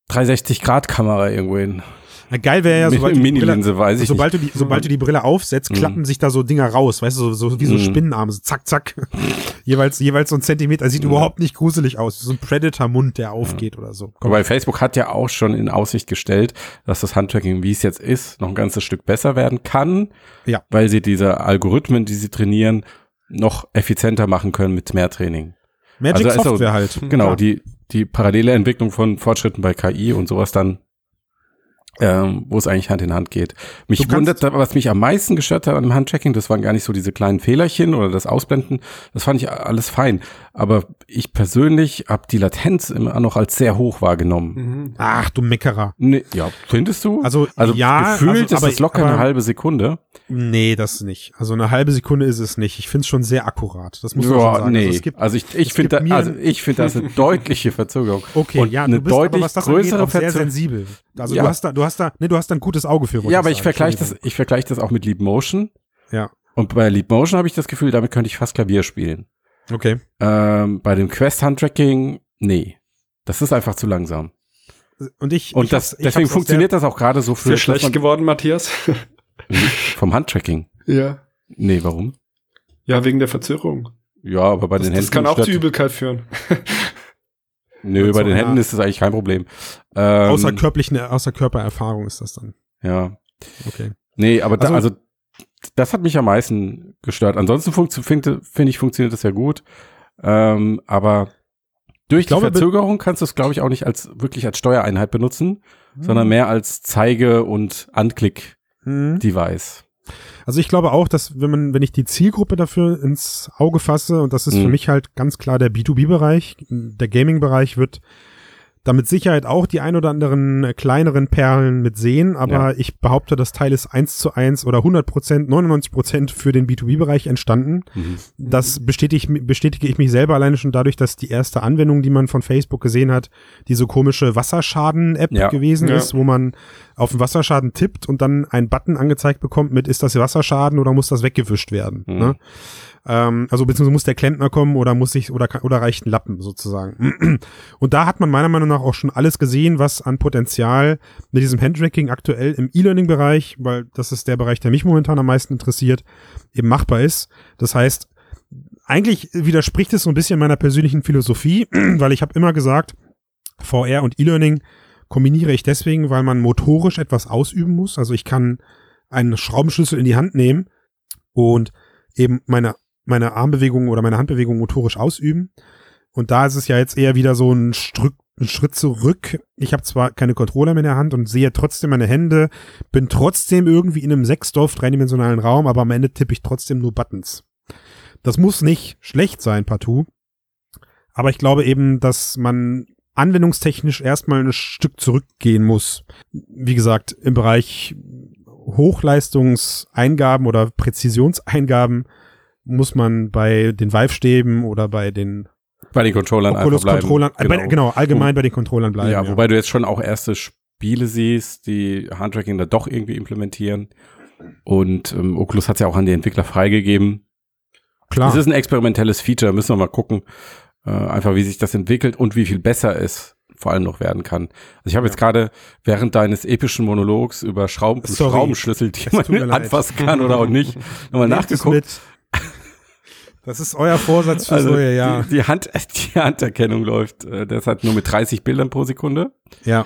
360-Grad-Kamera irgendwo hin. Na, geil wäre ja, sobald, du die Brille, weiß ich sobald, du die, sobald du die Brille aufsetzt, klappen sich da so Dinger raus, weißt du, so, so wie so Mhm. Spinnenarme, so zack, zack. jeweils, jeweils so ein Zentimeter. Sieht überhaupt nicht gruselig aus. So ein Predator-Mund, der aufgeht oder so. Wobei Facebook hat ja auch schon in Aussicht gestellt, dass das Handtracking, wie es jetzt ist, noch ein ganzes Stück besser werden kann. Ja. Weil sie diese Algorithmen, die sie trainieren, noch effizienter machen können mit mehr Training. Magic Also, also, Software halt. Genau, Klar. die, die parallele Entwicklung von Fortschritten bei KI und sowas dann, ähm, wo es eigentlich Hand in Hand geht. Mich wundert, was mich am meisten gestört hat an dem Handtracking, das waren gar nicht so diese kleinen Fehlerchen oder das Ausblenden, das fand ich alles fein. Aber ich persönlich habe die Latenz immer noch als sehr hoch wahrgenommen. Mhm. Ach, du Meckerer. Nee, ja, findest du? Also, also ja, gefühlt also, ist aber das locker ich- eine aber- halbe Sekunde. Nee, das nicht. Also eine halbe Sekunde ist es nicht. Ich finde es schon sehr akkurat. Das muss man schon Ja, sagen. nee. Also es gibt, also ich, ich es finde, da, also ich finde das eine deutliche Verzögerung. okay, und ja, eine du bist deutlich aber, was das angeht, größere auch sehr Verzögerung. sensibel. Also Ja. du hast da, du hast da, nee, du hast da ein gutes Auge für. Ja, aber ich vergleiche das, ich vergleiche das auch mit Leap Motion. Ja, Und bei Leap Motion habe ich das Gefühl, damit könnte ich fast Klavier spielen. Okay. Ähm, bei dem Quest Handtracking, nee. Das ist einfach zu langsam. Und ich, Und ich das, deswegen funktioniert das auch gerade so für dass schlecht geworden, Matthias? vom Handtracking. ja. Nee, warum? Ja, wegen der Verzögerung. Ja, aber bei Das, den Händen. das kann auch zu Übelkeit führen. Nö, So, bei den ja. Händen ist das eigentlich kein Problem. Ähm, außer körperlichen, außer Körpererfahrung ist das dann. Ja. Okay. Nee, aber da, Also- also das hat mich am meisten gestört. Ansonsten finde find ich, funktioniert das ja gut. Ähm, aber durch Ich glaube, die Verzögerung kannst du es, glaube ich, auch nicht als wirklich als Steuereinheit benutzen, sondern mehr als Zeige- und Anklick-Device. Mhm. Also ich glaube auch, dass wenn man, wenn ich die Zielgruppe dafür ins Auge fasse, und das ist für Mhm. mich halt ganz klar der B2B-Bereich, der Gaming-Bereich wird da mit Sicherheit auch die ein oder anderen äh, kleineren Perlen mit sehen, aber ich behaupte, das Teil ist eins zu eins oder 100 Prozent, 99 Prozent für den B2B-Bereich entstanden. Mhm. Das bestätige, ich- bestätige ich mich selber alleine schon dadurch, dass die erste Anwendung, die man von Facebook gesehen hat, diese komische Wasserschaden-App Ja. gewesen Ja. ist, wo man auf den Wasserschaden tippt und dann einen Button angezeigt bekommt mit, ist das Wasserschaden oder muss das weggewischt werden? Mhm. Ne? Ähm, also beziehungsweise muss der Klempner kommen oder muss ich oder oder reicht ein Lappen sozusagen. Und da hat man meiner Meinung nach auch schon alles gesehen, was an Potenzial mit diesem Handtracking aktuell im E-Learning-Bereich, weil das ist der Bereich, der mich momentan am meisten interessiert, eben machbar ist. Das heißt, eigentlich widerspricht es so ein bisschen meiner persönlichen Philosophie, weil ich habe immer gesagt, VR und E-Learning kombiniere ich deswegen, weil man motorisch etwas ausüben muss. Also ich kann einen Schraubenschlüssel in die Hand nehmen und eben meine, meine Armbewegung oder meine Handbewegung motorisch ausüben. Und da ist es ja jetzt eher wieder so ein, Strück, ein Schritt zurück. Ich habe zwar keine Controller mehr in der Hand und sehe trotzdem meine Hände, bin trotzdem irgendwie in einem Sechsdorf dreidimensionalen Raum, aber am Ende tippe ich trotzdem nur Buttons. Das muss nicht schlecht sein, partout. Aber ich glaube eben, dass man anwendungstechnisch erstmal ein Stück zurückgehen muss. Wie gesagt, im Bereich Hochleistungseingaben oder Präzisionseingaben muss man bei den Vive-Stäben oder bei den Bei den Controllern einfach bleiben. Oculus-Controllern, äh, bei- genau, allgemein bei den Controllern bleiben. ja, wobei du jetzt schon auch erste Spiele siehst, die Handtracking da doch irgendwie implementieren. Und ähm, Oculus hat es ja auch an die Entwickler freigegeben. klar. Es ist ein experimentelles Feature, müssen wir mal gucken, äh, einfach wie sich das entwickelt und wie viel besser es vor allem noch werden kann. Also ich habe jetzt gerade während deines epischen Monologs über Schrauben, Sorry. Schraubenschlüssel, die Es man anfassen kann oder auch nicht, nochmal nachgeguckt. Das ist euer Vorsatz fürs Also neue Jahr. die, die, Hand, die Handerkennung läuft äh, derzeit nur mit 30 Bildern pro Sekunde. Ja.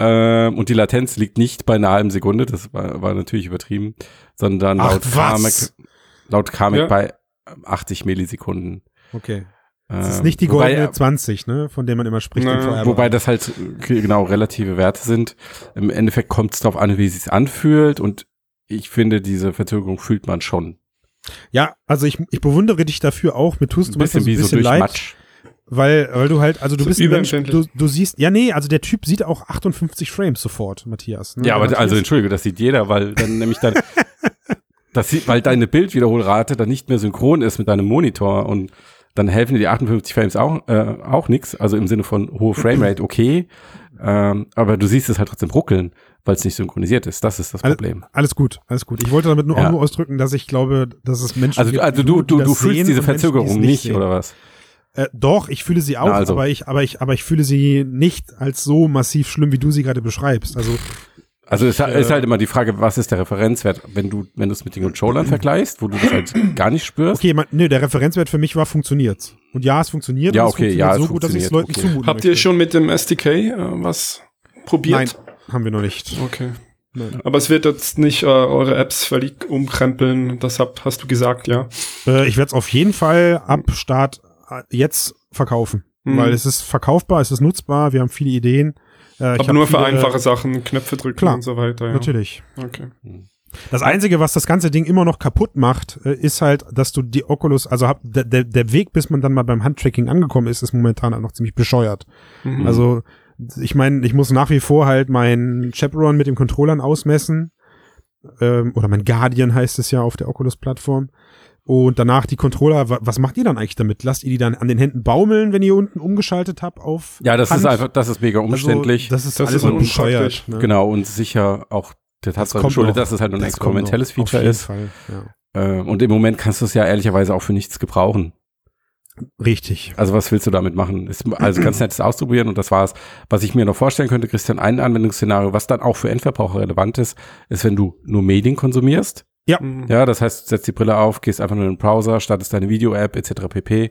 Ähm, und die Latenz liegt nicht bei einer halben Sekunde, das war, war natürlich übertrieben, sondern Ach, laut? Kamek, laut Kamek Ja. bei 80 Millisekunden. Okay. Das ist nicht die wobei, goldene 20, ne, von der man immer spricht. VR-Bereich. Wobei das halt äh, genau relative Werte sind. Im Endeffekt kommt es darauf an, wie es sich anfühlt und ich finde, diese Verzögerung fühlt man schon. Ja, also ich, ich bewundere dich dafür auch. Mir tust du Ein bisschen so ein so bisschen durch leid, Matsch. weil, weil du halt, also du So bist ein Mensch, du, du siehst, ja nee, also der Typ sieht auch 58 Frames sofort, Matthias. Ne? Ja, aber Matthias, also entschuldige, das sieht jeder, weil dann nämlich dann, das sieht, weil deine Bildwiederholrate dann nicht mehr synchron ist mit deinem Monitor und dann helfen dir die 58 Frames auch, äh, auch nichts, also im Sinne von hohe Framerate okay, ähm, aber du siehst es halt trotzdem ruckeln, weil es nicht synchronisiert ist. Das ist das Problem. alles gut, alles gut. Ich wollte damit nur Ja. auch nur ausdrücken, dass ich glaube, dass es Menschen Also, gibt, also du, du, du fühlst diese und Menschen, Verzögerung nicht, sehen. oder was? Äh, doch, ich fühle sie auch, also. aber ich, aber ich, aber ich fühle sie nicht als so massiv schlimm, wie du sie gerade beschreibst. Also Also es äh, ist halt immer die Frage, was ist der Referenzwert, wenn du, wenn du es mit den Controllern vergleichst, wo du das halt gar nicht spürst. Okay, man, nee, der Referenzwert für mich war funktioniert's. Und ja, es funktioniert. Ja, und es okay, funktioniert ja, es so gut, dass ich es Leuten funktioniert, okay. zumuten Habt ihr möchte. schon mit dem SDK äh, was probiert? Nein, haben wir noch nicht. Okay. Nein. Aber es wird jetzt nicht äh, eure Apps völlig umkrempeln, das hab, hast du gesagt, ja. Äh, ich werde es auf jeden Fall ab Start äh, jetzt verkaufen. Mhm. Weil es ist verkaufbar, es ist nutzbar, wir haben viele Ideen. Äh, ich Aber hab nur für einfache Sachen, Knöpfe drücken Klar, und so weiter. Ja. Natürlich. Okay. Das Einzige, was das ganze Ding immer noch kaputt macht, äh, ist halt, dass du die Oculus, also hab, der, der, Weg, bis man dann mal beim Handtracking angekommen ist, ist momentan halt noch ziemlich bescheuert. Mhm. Also, ich meine, ich muss nach wie vor halt meinen Chaperon mit den Controllern ausmessen. Ähm, oder mein Guardian heißt es ja auf der Oculus-Plattform. Und danach die Controller, wa- was macht ihr dann eigentlich damit? Lasst ihr die dann an den Händen baumeln, wenn ihr unten umgeschaltet habt auf Ja, das Hand? ist einfach, das ist mega umständlich. Also, das ist Das alles ist so bescheuert. Ne? genau, und sicher auch der Tatsache dass es halt nur ein experimentelles noch, Feature ist. Fall, ja. Äh, und im Moment kannst du es ja ehrlicherweise auch für nichts gebrauchen. Richtig. Also was willst du damit machen? Ist also ganz nettes ausprobieren und das war's. Was ich mir noch vorstellen könnte, Christian, ein Anwendungsszenario, was dann auch für Endverbraucher relevant ist, ist, wenn du nur Medien konsumierst. Mhm. Ja, das heißt, du setzt die Brille auf, gehst einfach nur in den Browser, startest deine Video-App etc. pp.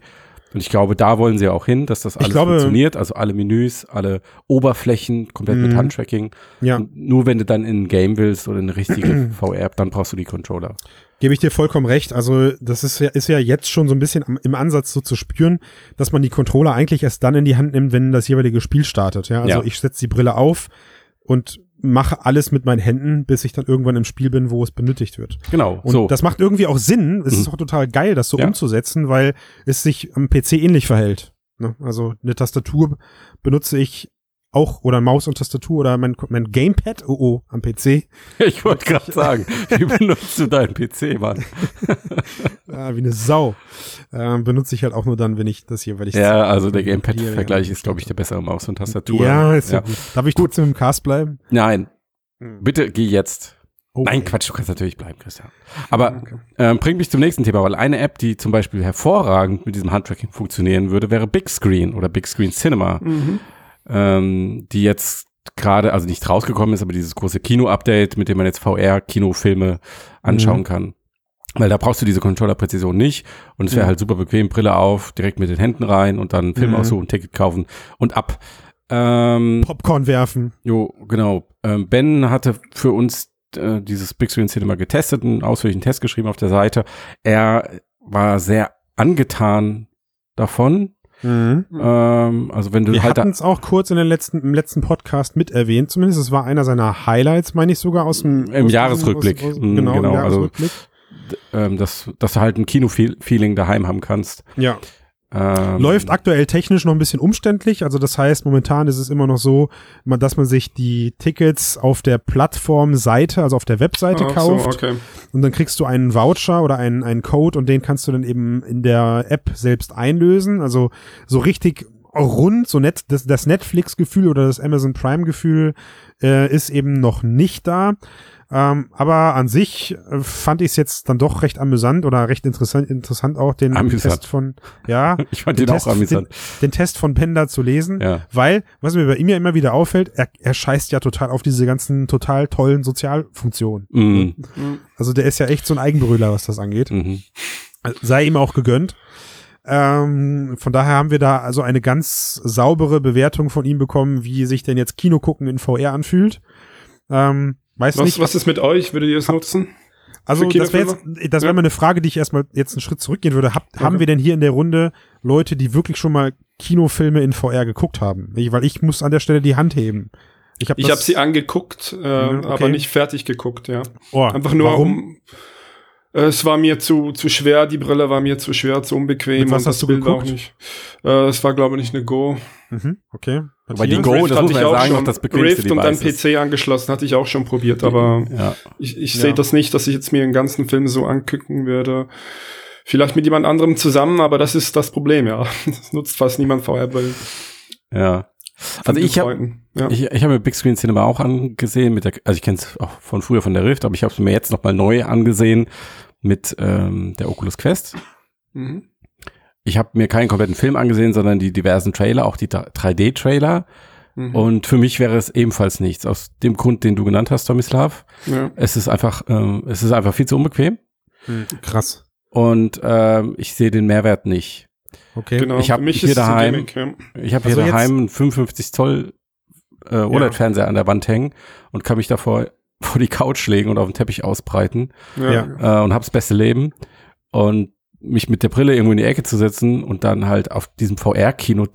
Und ich glaube, da wollen sie auch hin, dass das alles glaube- funktioniert. Also alle Menüs, alle Oberflächen, komplett mit Mhm. Handtracking. Ja, Und nur wenn du dann in ein Game willst oder in eine richtige VR-App, dann brauchst du die Controller. gebe ich dir vollkommen recht. Also das ist ja, ist ja jetzt schon so ein bisschen am, im Ansatz so zu spüren, dass man die Controller eigentlich erst dann in die Hand nimmt, wenn das jeweilige Spiel startet. Ja, also Ja. ich setze die Brille auf und mache alles mit meinen Händen, bis ich dann irgendwann im Spiel bin, wo es benötigt wird. Genau, Und so. das macht irgendwie auch Sinn. Es ist Mhm. auch total geil, das so Ja. umzusetzen, weil es sich am PC ähnlich verhält. Ne? Also eine Tastatur benutze ich auch oder Maus und Tastatur oder mein, mein Gamepad, oh oh, am PC. ich wollte gerade sagen, wie benutzt du deinen PC, Mann? Ah, wie eine Sau. Ähm, benutze ich halt auch nur dann, wenn ich das hier, weil ich Ja, also der Gamepad-Vergleich ja. ist, glaube ich, der bessere Maus- und Tastatur. Ja, ist ja. gut. Darf ich trotzdem im Cast bleiben? Nein, bitte geh jetzt. Oh, Nein, Quatsch, du kannst natürlich bleiben, Christian. Aber ähm, bringt mich zum nächsten Thema, weil eine App, die zum Beispiel hervorragend mit diesem Handtracking funktionieren würde, wäre Big Screen oder Big Screen Cinema, Mhm. Ähm, die jetzt gerade, also nicht rausgekommen ist, aber dieses große Kino-Update, mit dem man jetzt VR-Kinofilme anschauen Mhm. kann. Weil da brauchst du diese Controller-Präzision nicht und es wäre Mhm. halt super bequem, Brille auf, direkt mit den Händen rein und dann Film Mhm. aussuchen, Ticket kaufen und ab. Ähm, Popcorn werfen. Jo, genau. Ähm, ben hatte für uns äh, dieses Big Screen Cinema getestet, einen ausführlichen Test geschrieben auf der Seite. Er war sehr angetan davon. Mhm. Ähm, also wenn du Wir halt da, hatten es auch kurz in den letzten, im letzten Podcast mit erwähnt. Zumindest es war einer seiner Highlights, meine ich sogar aus dem Im aus Jahresrückblick. Aus, aus, Mhm, genau, genau, im also- Jahresrückblick. ähm, dass, dass du halt ein Kino-Feeling daheim haben kannst. ja. Ähm, Läuft aktuell technisch noch ein bisschen umständlich. Also das heißt, momentan ist es immer noch so, dass man sich die Tickets auf der Plattformseite, also auf der Webseite so, kauft. okay. Und dann kriegst du einen Voucher oder einen, einen Code und den kannst du dann eben in der App selbst einlösen. Also so richtig rund, so nett, das, das Netflix-Gefühl oder das Amazon Prime-Gefühl äh, ist eben noch nicht da. Ähm, aber an sich äh, fand ich es jetzt dann doch recht amüsant oder recht interessant, interessant auch den Amüsant. Test von, ja, ich fand den den auch Test, amüsant. Den, den Test von Penda zu lesen, Ja. weil, was mir bei ihm ja immer wieder auffällt, er, er scheißt ja total auf diese ganzen total tollen Sozialfunktionen. Mhm. Also der ist ja echt so ein Eigenbrüller, was das angeht. Mhm. Sei ihm auch gegönnt. Ähm, von daher haben wir da also eine ganz saubere Bewertung von ihm bekommen, wie sich denn jetzt Kino gucken in VR anfühlt. Ähm, weiß Was, nicht. was ist mit euch? Würdet ihr es nutzen? also das wäre jetzt, das wäre Ja. mal eine Frage, die ich erstmal jetzt einen Schritt zurückgehen würde. Hab, Haben Okay. wir denn hier in der Runde Leute, die wirklich schon mal Kinofilme in VR geguckt haben? Ich, weil ich muss an der Stelle die Hand heben. Ich habe habe sie angeguckt, äh, okay. aber nicht fertig geguckt, ja. oh, Einfach nur warum? um. Äh, Es war mir zu, zu schwer, die Brille war mir zu schwer, zu unbequem. Mit was und hast das du Bild geguckt? Auch nicht. Äh, es war, glaube ich, eine Go. Mhm, okay. Aber die? Go, Rift das hatte muss man ich ja auch sagen, schon. noch das bequemste Rift und dann ist. PC angeschlossen, hatte ich auch schon probiert, aber Ja. ich, ich Ja. sehe das nicht, dass ich jetzt mir den ganzen Film so angucken würde. Vielleicht mit jemand anderem zusammen, aber das ist das Problem, ja. Das nutzt fast niemand VR-Brillen. Ja. von Also ich habe ja. Ich, ich habe mir Big Screen Cinema auch angesehen, mit der, also ich kenne es auch von früher von der Rift, aber ich habe es mir jetzt nochmal neu angesehen mit ähm, der Oculus Quest. Mhm. Ich habe mir keinen kompletten Film angesehen, sondern die diversen Trailer, auch die 3D-Trailer. Mhm. Und für mich wäre es ebenfalls nichts. Aus dem Grund, den du genannt hast, Tomislav. ja. Es ist einfach, ähm, es ist einfach viel zu unbequem. Krass. Und ähm, ich sehe den Mehrwert nicht. Okay. Genau. Ich hab Für mich hier daheim- ja. Ich habe Also hier daheim einen 55 Zoll äh, OLED-Fernseher an der Wand hängen und kann mich davor vor die Couch legen und auf den Teppich ausbreiten Ja. Äh, und hab's beste Leben. Und mich mit der Brille irgendwo in die Ecke zu setzen und dann halt auf diesem VR-Kino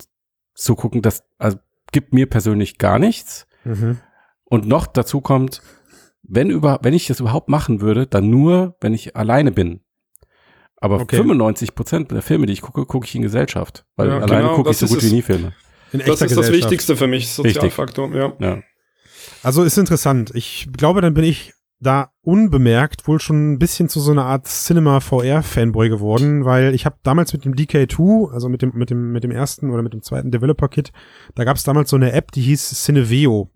zu gucken, das also, gibt mir persönlich gar nichts. Mhm. Und noch dazu kommt, wenn über, wenn ich das überhaupt machen würde, dann nur, wenn ich alleine bin. Aber Okay. 95 Prozent der Filme, die ich gucke, gucke ich in Gesellschaft. Weil Ja, alleine genau, gucke ich so gut wie nie Filme. In Das ist das. Wichtigste für mich. Sozialfaktor, ja. Ja. Also ist interessant. Ich glaube, dann bin ich da unbemerkt wohl schon ein bisschen zu so einer Art Cinema VR Fanboy geworden, weil ich habe damals mit dem DK2, also mit dem mit dem mit dem ersten oder mit dem zweiten Developer Kit, da gab es damals so eine App, die hieß Cineveo.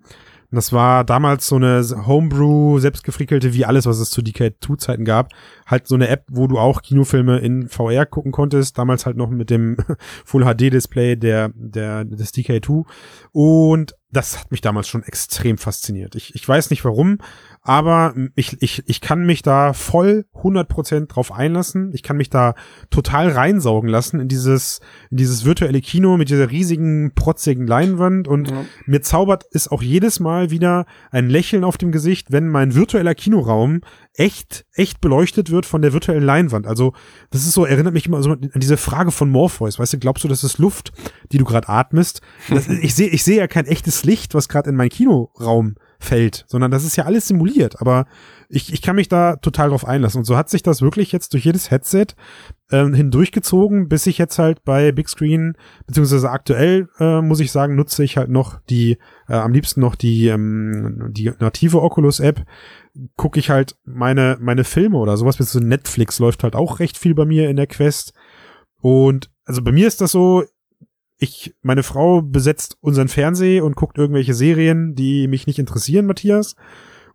Und das war damals so eine Homebrew, selbstgefrickelte, wie alles, was es zu DK2-Zeiten gab. Halt so eine App, wo du auch Kinofilme in VR gucken konntest. Damals halt noch mit dem Full HD-Display der, der, des DK2. Und das hat mich damals schon extrem fasziniert. Ich, ich weiß nicht warum, aber ich, ich, ich kann mich da voll 100% drauf einlassen. Ich kann mich da total reinsaugen lassen in dieses, in dieses virtuelle Kino mit dieser riesigen, protzigen Leinwand und Ja. mir zaubert es auch jedes Mal wieder ein Lächeln auf dem Gesicht, wenn mein virtueller Kinoraum echt, echt beleuchtet wird von der virtuellen Leinwand. Also, das ist so, erinnert mich immer so an diese Frage von Morpheus. Weißt du, glaubst du, das ist Luft, die du gerade atmest? Das, ich sehe, ich sehe ja kein echtes Licht, was gerade in meinen Kinoraum fällt, sondern das ist ja alles simuliert. Aber ich, ich kann mich da total drauf einlassen. Und so hat sich das wirklich jetzt durch jedes Headset ähm, hindurchgezogen, bis ich jetzt halt bei Big Screen, beziehungsweise aktuell, äh, muss ich sagen, nutze ich halt noch die, äh, am liebsten noch die, ähm, die native Oculus-App, gucke ich halt meine, meine Filme oder sowas, bis Netflix läuft halt auch recht viel bei mir in der Quest. Und also bei mir ist das so, ich, meine Frau besetzt unseren Fernseher und guckt irgendwelche Serien, die mich nicht interessieren, Matthias.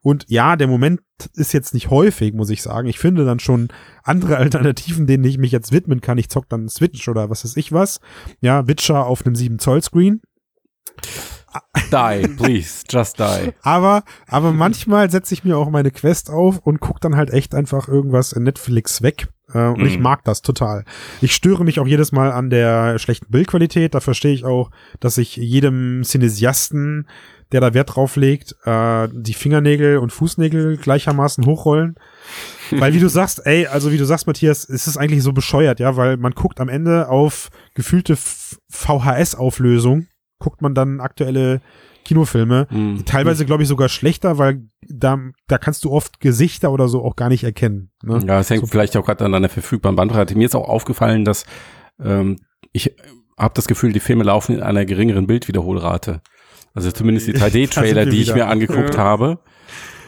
Und ja, der Moment ist jetzt nicht häufig, muss ich sagen. Ich finde dann schon andere Alternativen, denen ich mich jetzt widmen kann. Ich zock dann Switch oder was weiß ich was. Ja, Witcher auf einem 7 Zoll Screen. Die, please, just die. Aber, aber manchmal setze ich mir auch meine Quest auf und guck dann halt echt einfach irgendwas in Netflix weg. Äh, und ich Mhm. mag das total. Ich störe mich auch jedes Mal an der schlechten Bildqualität. Da verstehe ich auch, dass ich jedem Cinesiasten, der da Wert drauf legt, äh, die Fingernägel und Fußnägel gleichermaßen hochrollen. Weil wie du sagst, ey, also wie du sagst, Matthias, es ist eigentlich so bescheuert, ja, weil man guckt am Ende auf gefühlte VHS-Auflösung, guckt man dann aktuelle Kinofilme, Hm. teilweise glaube ich sogar schlechter, weil da, da kannst du oft Gesichter oder so auch gar nicht erkennen. Ne? Ja, es hängt So- vielleicht auch gerade an einer verfügbaren Bandbreite. Mir ist auch aufgefallen, dass ähm, ich habe das Gefühl, die Filme laufen in einer geringeren Bildwiederholrate. Also zumindest die Da 3D-Trailer, sind wir die ich mir angeguckt habe,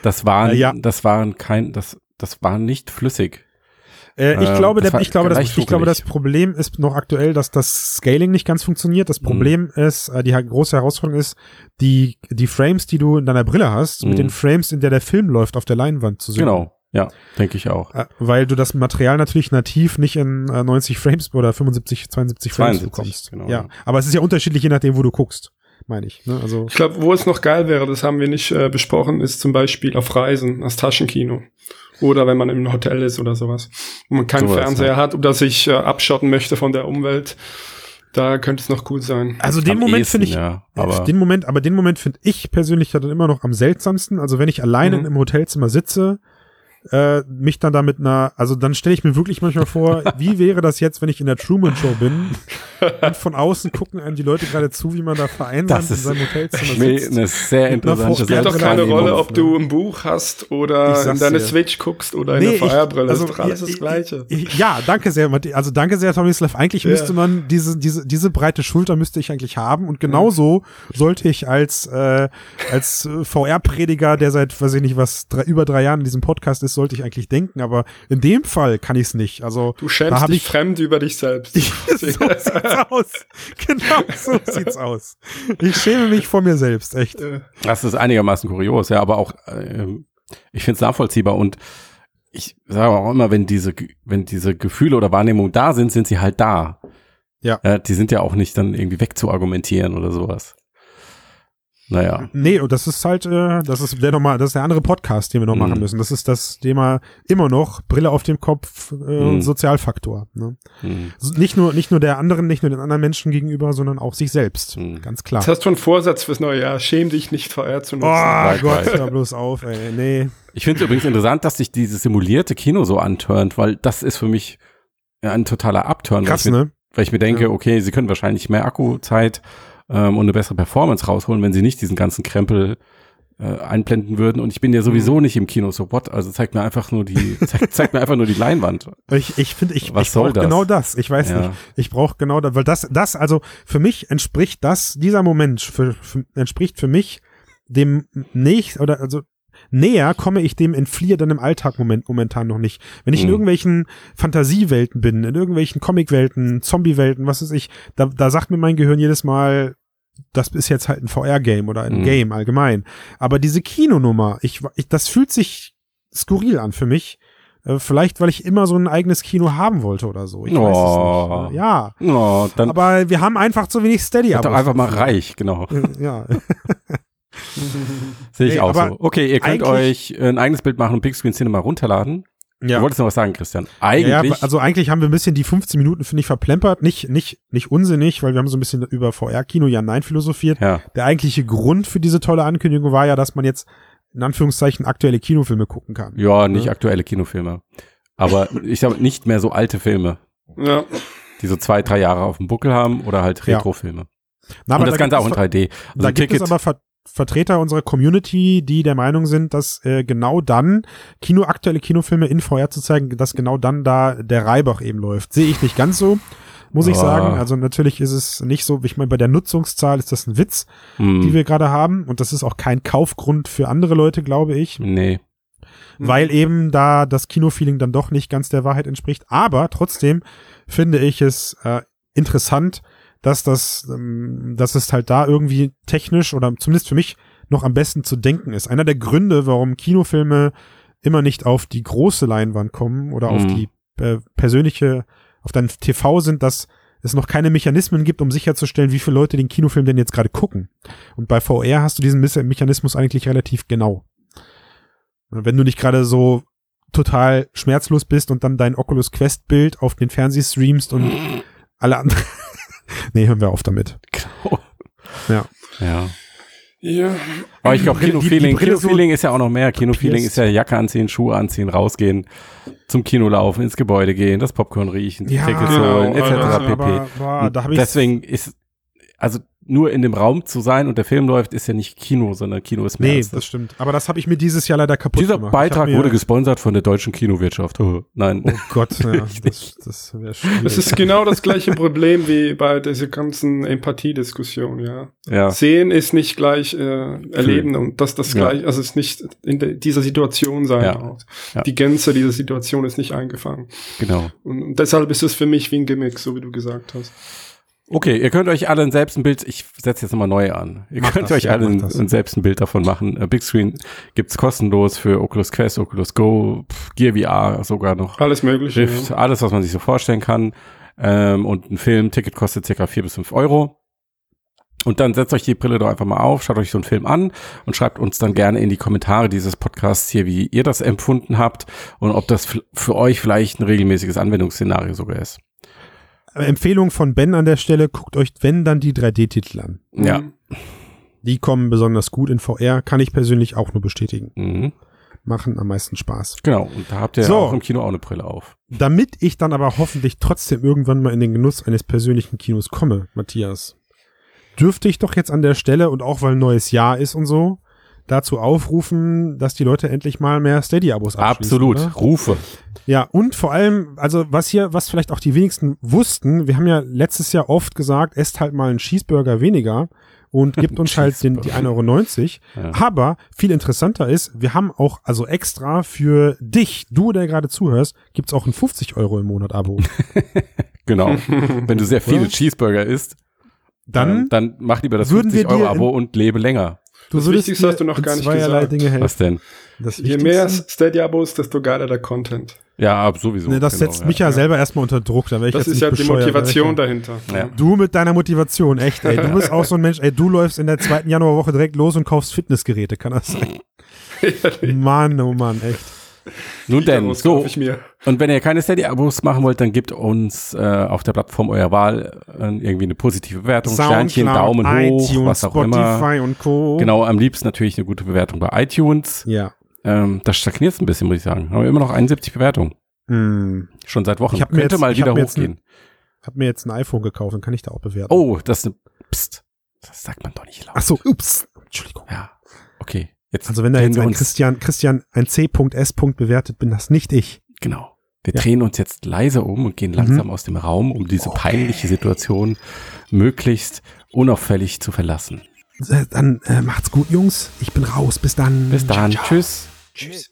das waren, Äh, ja. das waren kein, das, das war nicht flüssig. Äh, ich Ähm, glaube, das der, ich glaube, das, ich glaube, das. Problem ist noch aktuell, dass das Scaling nicht ganz funktioniert. Das Mhm. Problem ist, äh, die große Herausforderung ist, die, die Frames, die du in deiner Brille hast, Mhm. mit den Frames, in der der Film läuft, auf der Leinwand zu sehen. Genau, ja, denke ich auch. Äh, Weil du das Material natürlich nativ nicht in äh, 90 Frames oder 75, 72 Frames 72, bekommst. genau, ja. ja. Aber es ist ja unterschiedlich, je nachdem, wo du guckst, meine ich. Ne? Also, Ich glaube, wo es noch geil wäre, das haben wir nicht äh, besprochen, ist zum Beispiel auf Reisen, als Taschenkino. Oder wenn man im Hotel ist oder sowas. Wo man keinen Sowas, Fernseher ja. hat oder sich äh, abschotten möchte von der Umwelt. Da könnte es noch cool sein. also den Am Moment finde ich, ja, aber den Moment, aber den Moment finde ich persönlich ja dann immer noch am seltsamsten. Also wenn ich alleine Mhm. im Hotelzimmer sitze, äh, mich dann da mit einer, also dann stelle ich mir wirklich manchmal vor, wie wäre das jetzt, wenn ich in der Truman Show bin und von außen gucken einem die Leute gerade zu, wie man da vereinsamt Das in ist seinem Hotelzimmer mir sitzt. eine sehr interessante Frucht- Spielt doch keine Rolle, ob du ein Buch hast oder in deine dir. Switch guckst oder Nee, eine Feuerbrille. also, ist doch alles das Gleiche. Ich, ich, ja, danke sehr, Matthias. Also danke sehr, Tomislav. Eigentlich Ja. müsste man diese, diese, diese breite Schulter müsste ich eigentlich haben. Und genauso sollte ich als, äh, als äh, VR-Prediger, der seit, weiß ich nicht was, drei, über drei Jahren in diesem Podcast ist, sollte ich eigentlich denken. Aber in dem Fall kann ich es nicht. Also Du da schämst dich ich- fremd über dich selbst. so sieht's aus. Genau so sieht's aus. Ich schäme mich vor mir selbst, echt. Äh, Das ist einigermaßen kurios, ja, aber auch, ähm, ich finde es nachvollziehbar und ich sage auch immer, wenn diese, wenn diese Gefühle oder Wahrnehmungen da sind, sind sie halt da. Ja. ja. Die sind ja auch nicht dann irgendwie wegzuargumentieren oder sowas. Naja. Nee, und das ist halt, äh, das ist der nochmal, das ist der andere Podcast, den wir noch Mhm. machen müssen. Das ist das Thema immer noch Brille auf dem Kopf, äh, Mhm. Sozialfaktor. Ne? Hm. So, Nicht nur, nicht nur der anderen, nicht nur den anderen Menschen gegenüber, sondern auch sich selbst. Mhm. Ganz klar. Das hast du einen Vorsatz fürs neue Jahr. Schäm dich nicht VR zu Oh nutzen. Right, Gott, right. hör bloß auf, ey. Nee. Ich finde es übrigens interessant, dass sich dieses simulierte Kino so antörnt, weil das ist für mich ein totaler Upturn. Krass, weil, ich mir, ne? weil ich mir denke, Ja. okay, sie können wahrscheinlich mehr Akkuzeit ähm, und eine bessere Performance rausholen, wenn sie nicht diesen ganzen Krempel äh, einblenden würden. Und ich bin ja Mhm. sowieso nicht im Kino, so what? Also zeigt mir einfach nur die, zeigt, zeigt mir einfach nur die Leinwand. Ich, ich finde, ich, Was ich brauche genau das. Ich weiß Ja. nicht. Ich brauche genau das, weil das, das, also für mich entspricht das, dieser Moment für, für, entspricht für mich dem nicht, oder also näher komme ich dem Entfliehe dann im Alltag moment, momentan noch nicht. Wenn ich in Mhm. irgendwelchen Fantasiewelten bin, in irgendwelchen Comicwelten, Zombiewelten, was weiß ich, da, da sagt mir mein Gehirn jedes Mal, das ist jetzt halt ein VR-Game oder ein Mhm. Game allgemein. Aber diese Kinonummer, ich, ich, das fühlt sich skurril an für mich. Äh, Vielleicht, weil ich immer so ein eigenes Kino haben wollte oder so. Ich Oh. weiß es nicht. Ja. Oh, dann Aber wir haben einfach zu wenig steady doch einfach mal reich, genau. Ja. Sehe ich Nee, auch so. Okay, ihr könnt euch ein eigenes Bild machen und Big Screen Cinema runterladen. ja. Du wolltest noch was sagen, Christian. Eigentlich. ja, also eigentlich haben wir ein bisschen die 15 Minuten, finde ich, verplempert. Nicht, nicht, nicht unsinnig, weil wir haben so ein bisschen über VR-Kino ja nein philosophiert. ja. Der eigentliche Grund für diese tolle Ankündigung war ja, dass man jetzt in Anführungszeichen aktuelle Kinofilme gucken kann. Ja, nicht Ja. aktuelle Kinofilme. Aber ich sage nicht mehr so alte Filme, Ja. die so zwei, drei Jahre auf dem Buckel haben oder halt Ja. Retrofilme. Na, und das da Ganze auch in es- 3D. Also da ein gibt Ticket, es aber Ver Vertreter unserer Community, die der Meinung sind, dass äh, genau dann Kino aktuelle Kinofilme in VR zu zeigen, dass genau dann da der Reibach eben läuft. Sehe ich nicht ganz so, muss ich Ah. sagen. Also natürlich ist es nicht so, ich meine, bei der Nutzungszahl ist das ein Witz, hm, die wir gerade haben und das ist auch kein Kaufgrund für andere Leute, glaube ich, nee. weil eben da das Kinofeeling dann doch nicht ganz der Wahrheit entspricht. Aber trotzdem finde ich es äh, interessant, dass das, ähm, dass es halt da irgendwie technisch oder zumindest für mich noch am besten zu denken ist. Einer der Gründe, warum Kinofilme immer nicht auf die große Leinwand kommen oder auf Mhm. die äh, persönliche, auf dein TV sind, dass es noch keine Mechanismen gibt, um sicherzustellen, wie viele Leute den Kinofilm denn jetzt gerade gucken. Und bei VR hast du diesen Mechanismus eigentlich relativ genau. Wenn du nicht gerade so total schmerzlos bist und dann dein Oculus Quest Bild auf den Fernseh streamst und alle anderen. Nee, hören wir auf damit. Genau. Ja. Ja. Ja. Aber ich glaube, Kinofeeling, Kinofeeling ist ja auch noch mehr. Kinofeeling ist ja Jacke anziehen, Schuhe anziehen, rausgehen, zum Kino laufen, ins Gebäude gehen, das Popcorn riechen, Ja, Tickets genau, holen, etc. alles, pp. Da habe ich Deswegen ist, also nur in dem Raum zu sein und der Film läuft, ist ja nicht Kino, sondern Kino ist mehr Nee, als das stimmt. Aber das habe ich mir dieses Jahr leider kaputt Dieser gemacht. Beitrag Ich hab wurde gesponsert von der deutschen Kinowirtschaft. Oh, nein. Oh Gott, ja, das, das wäre schwierig. Es ist genau das gleiche Problem wie bei dieser ganzen Empathiediskussion, ja. Ja. Sehen ist nicht gleich äh, erleben und dass das Ja. gleich, also es ist nicht in de, dieser Situation sein Ja. auch. Ja. Die Gänze dieser Situation ist nicht eingefangen. Genau. Und, und deshalb ist es für mich wie ein Gimmick, so wie du gesagt hast. Okay, ihr könnt euch alle selbst ein Bild, ich setze jetzt nochmal neu an. Ihr Mach könnt das, euch ja, alle ein, selbst ein Bild davon machen. Äh, Big Screen gibt's kostenlos für Oculus Quest, Oculus Go, pff, Gear VR sogar noch. Alles mögliche. Rift, Ja. alles, was man sich so vorstellen kann. Ähm, und ein Filmticket kostet circa vier bis fünf Euro. Und dann setzt euch die Brille doch einfach mal auf, schaut euch so einen Film an und schreibt uns dann gerne in die Kommentare dieses Podcasts hier, wie ihr das empfunden habt und ob das für euch vielleicht ein regelmäßiges Anwendungsszenario sogar ist. Empfehlung von Ben an der Stelle, guckt euch, wenn dann die 3D-Titel an. Ja. Mhm. Die kommen besonders gut in VR, kann ich persönlich auch nur bestätigen. Mhm. Machen am meisten Spaß. Genau. Und da habt ihr So. auch im Kino auch eine Brille auf. Damit ich dann aber hoffentlich trotzdem irgendwann mal in den Genuss eines persönlichen Kinos komme, Matthias, dürfte ich doch jetzt an der Stelle und auch weil neues Jahr ist und so, dazu aufrufen, dass die Leute endlich mal mehr Steady-Abos abschließen. Absolut. Oder? Rufe. Ja, und vor allem, also was hier, was vielleicht auch die wenigsten wussten, wir haben ja letztes Jahr oft gesagt, esst halt mal einen Cheeseburger weniger und gibt uns halt den, die 1,90 Euro. Ja. Aber viel interessanter ist, wir haben auch also extra für dich, du, der gerade zuhörst, gibt's auch ein 50 Euro im Monat Abo. Genau. Wenn du sehr viele? Cheeseburger isst, Dann, ähm, dann mach lieber das würden wir 50 Euro Abo und lebe länger. Du Das Wichtigste hast du noch gar nicht gesagt. Dinge helfen. Was denn? Das Je mehr Steady-Abos, desto geiler der Content. Ja, ab sowieso. Ne, das genau, setzt mich ja, selber erstmal unter Druck. Da Das jetzt ist nicht ja die Motivation dahinter. Ja. Du mit deiner Motivation, echt, ey. Du bist auch so ein Mensch, ey, du läufst in der zweiten Januarwoche direkt los und kaufst Fitnessgeräte, kann das sein? Mann, oh Mann, echt. Nun denn, so. ich. Und wenn ihr keine Steady-Abos machen wollt, dann gebt uns äh, auf der Plattform eurer Wahl äh, irgendwie eine positive Bewertung, Sternchen, Daumen hoch, iTunes, was auch immer. Spotify und Co. Genau, am liebsten natürlich eine gute Bewertung bei iTunes. Ja. Ähm, das stagniert ein bisschen, muss ich sagen. Haben wir immer noch 71 Bewertungen. Hm. Schon seit Wochen. Ich hab mir Könnte jetzt- mal ich hab wieder jetzt hochgehen. Hab mir jetzt ein iPhone gekauft und kann ich da auch bewerten. Oh, das ist eine. Psst. Das sagt man doch nicht laut. Ach so, ups. Entschuldigung. Ja. Okay. Jetzt Also wenn da jetzt ein Christian, Christian ein C.S. bewertet, bin das nicht ich. Genau. Wir Ja. drehen uns jetzt leise um und gehen langsam aus dem Raum, um diese peinliche Situation möglichst unauffällig zu verlassen. Äh, Dann äh, macht's gut, Jungs. Ich bin raus. Bis dann. Bis dann. Tschüss. Tschüss.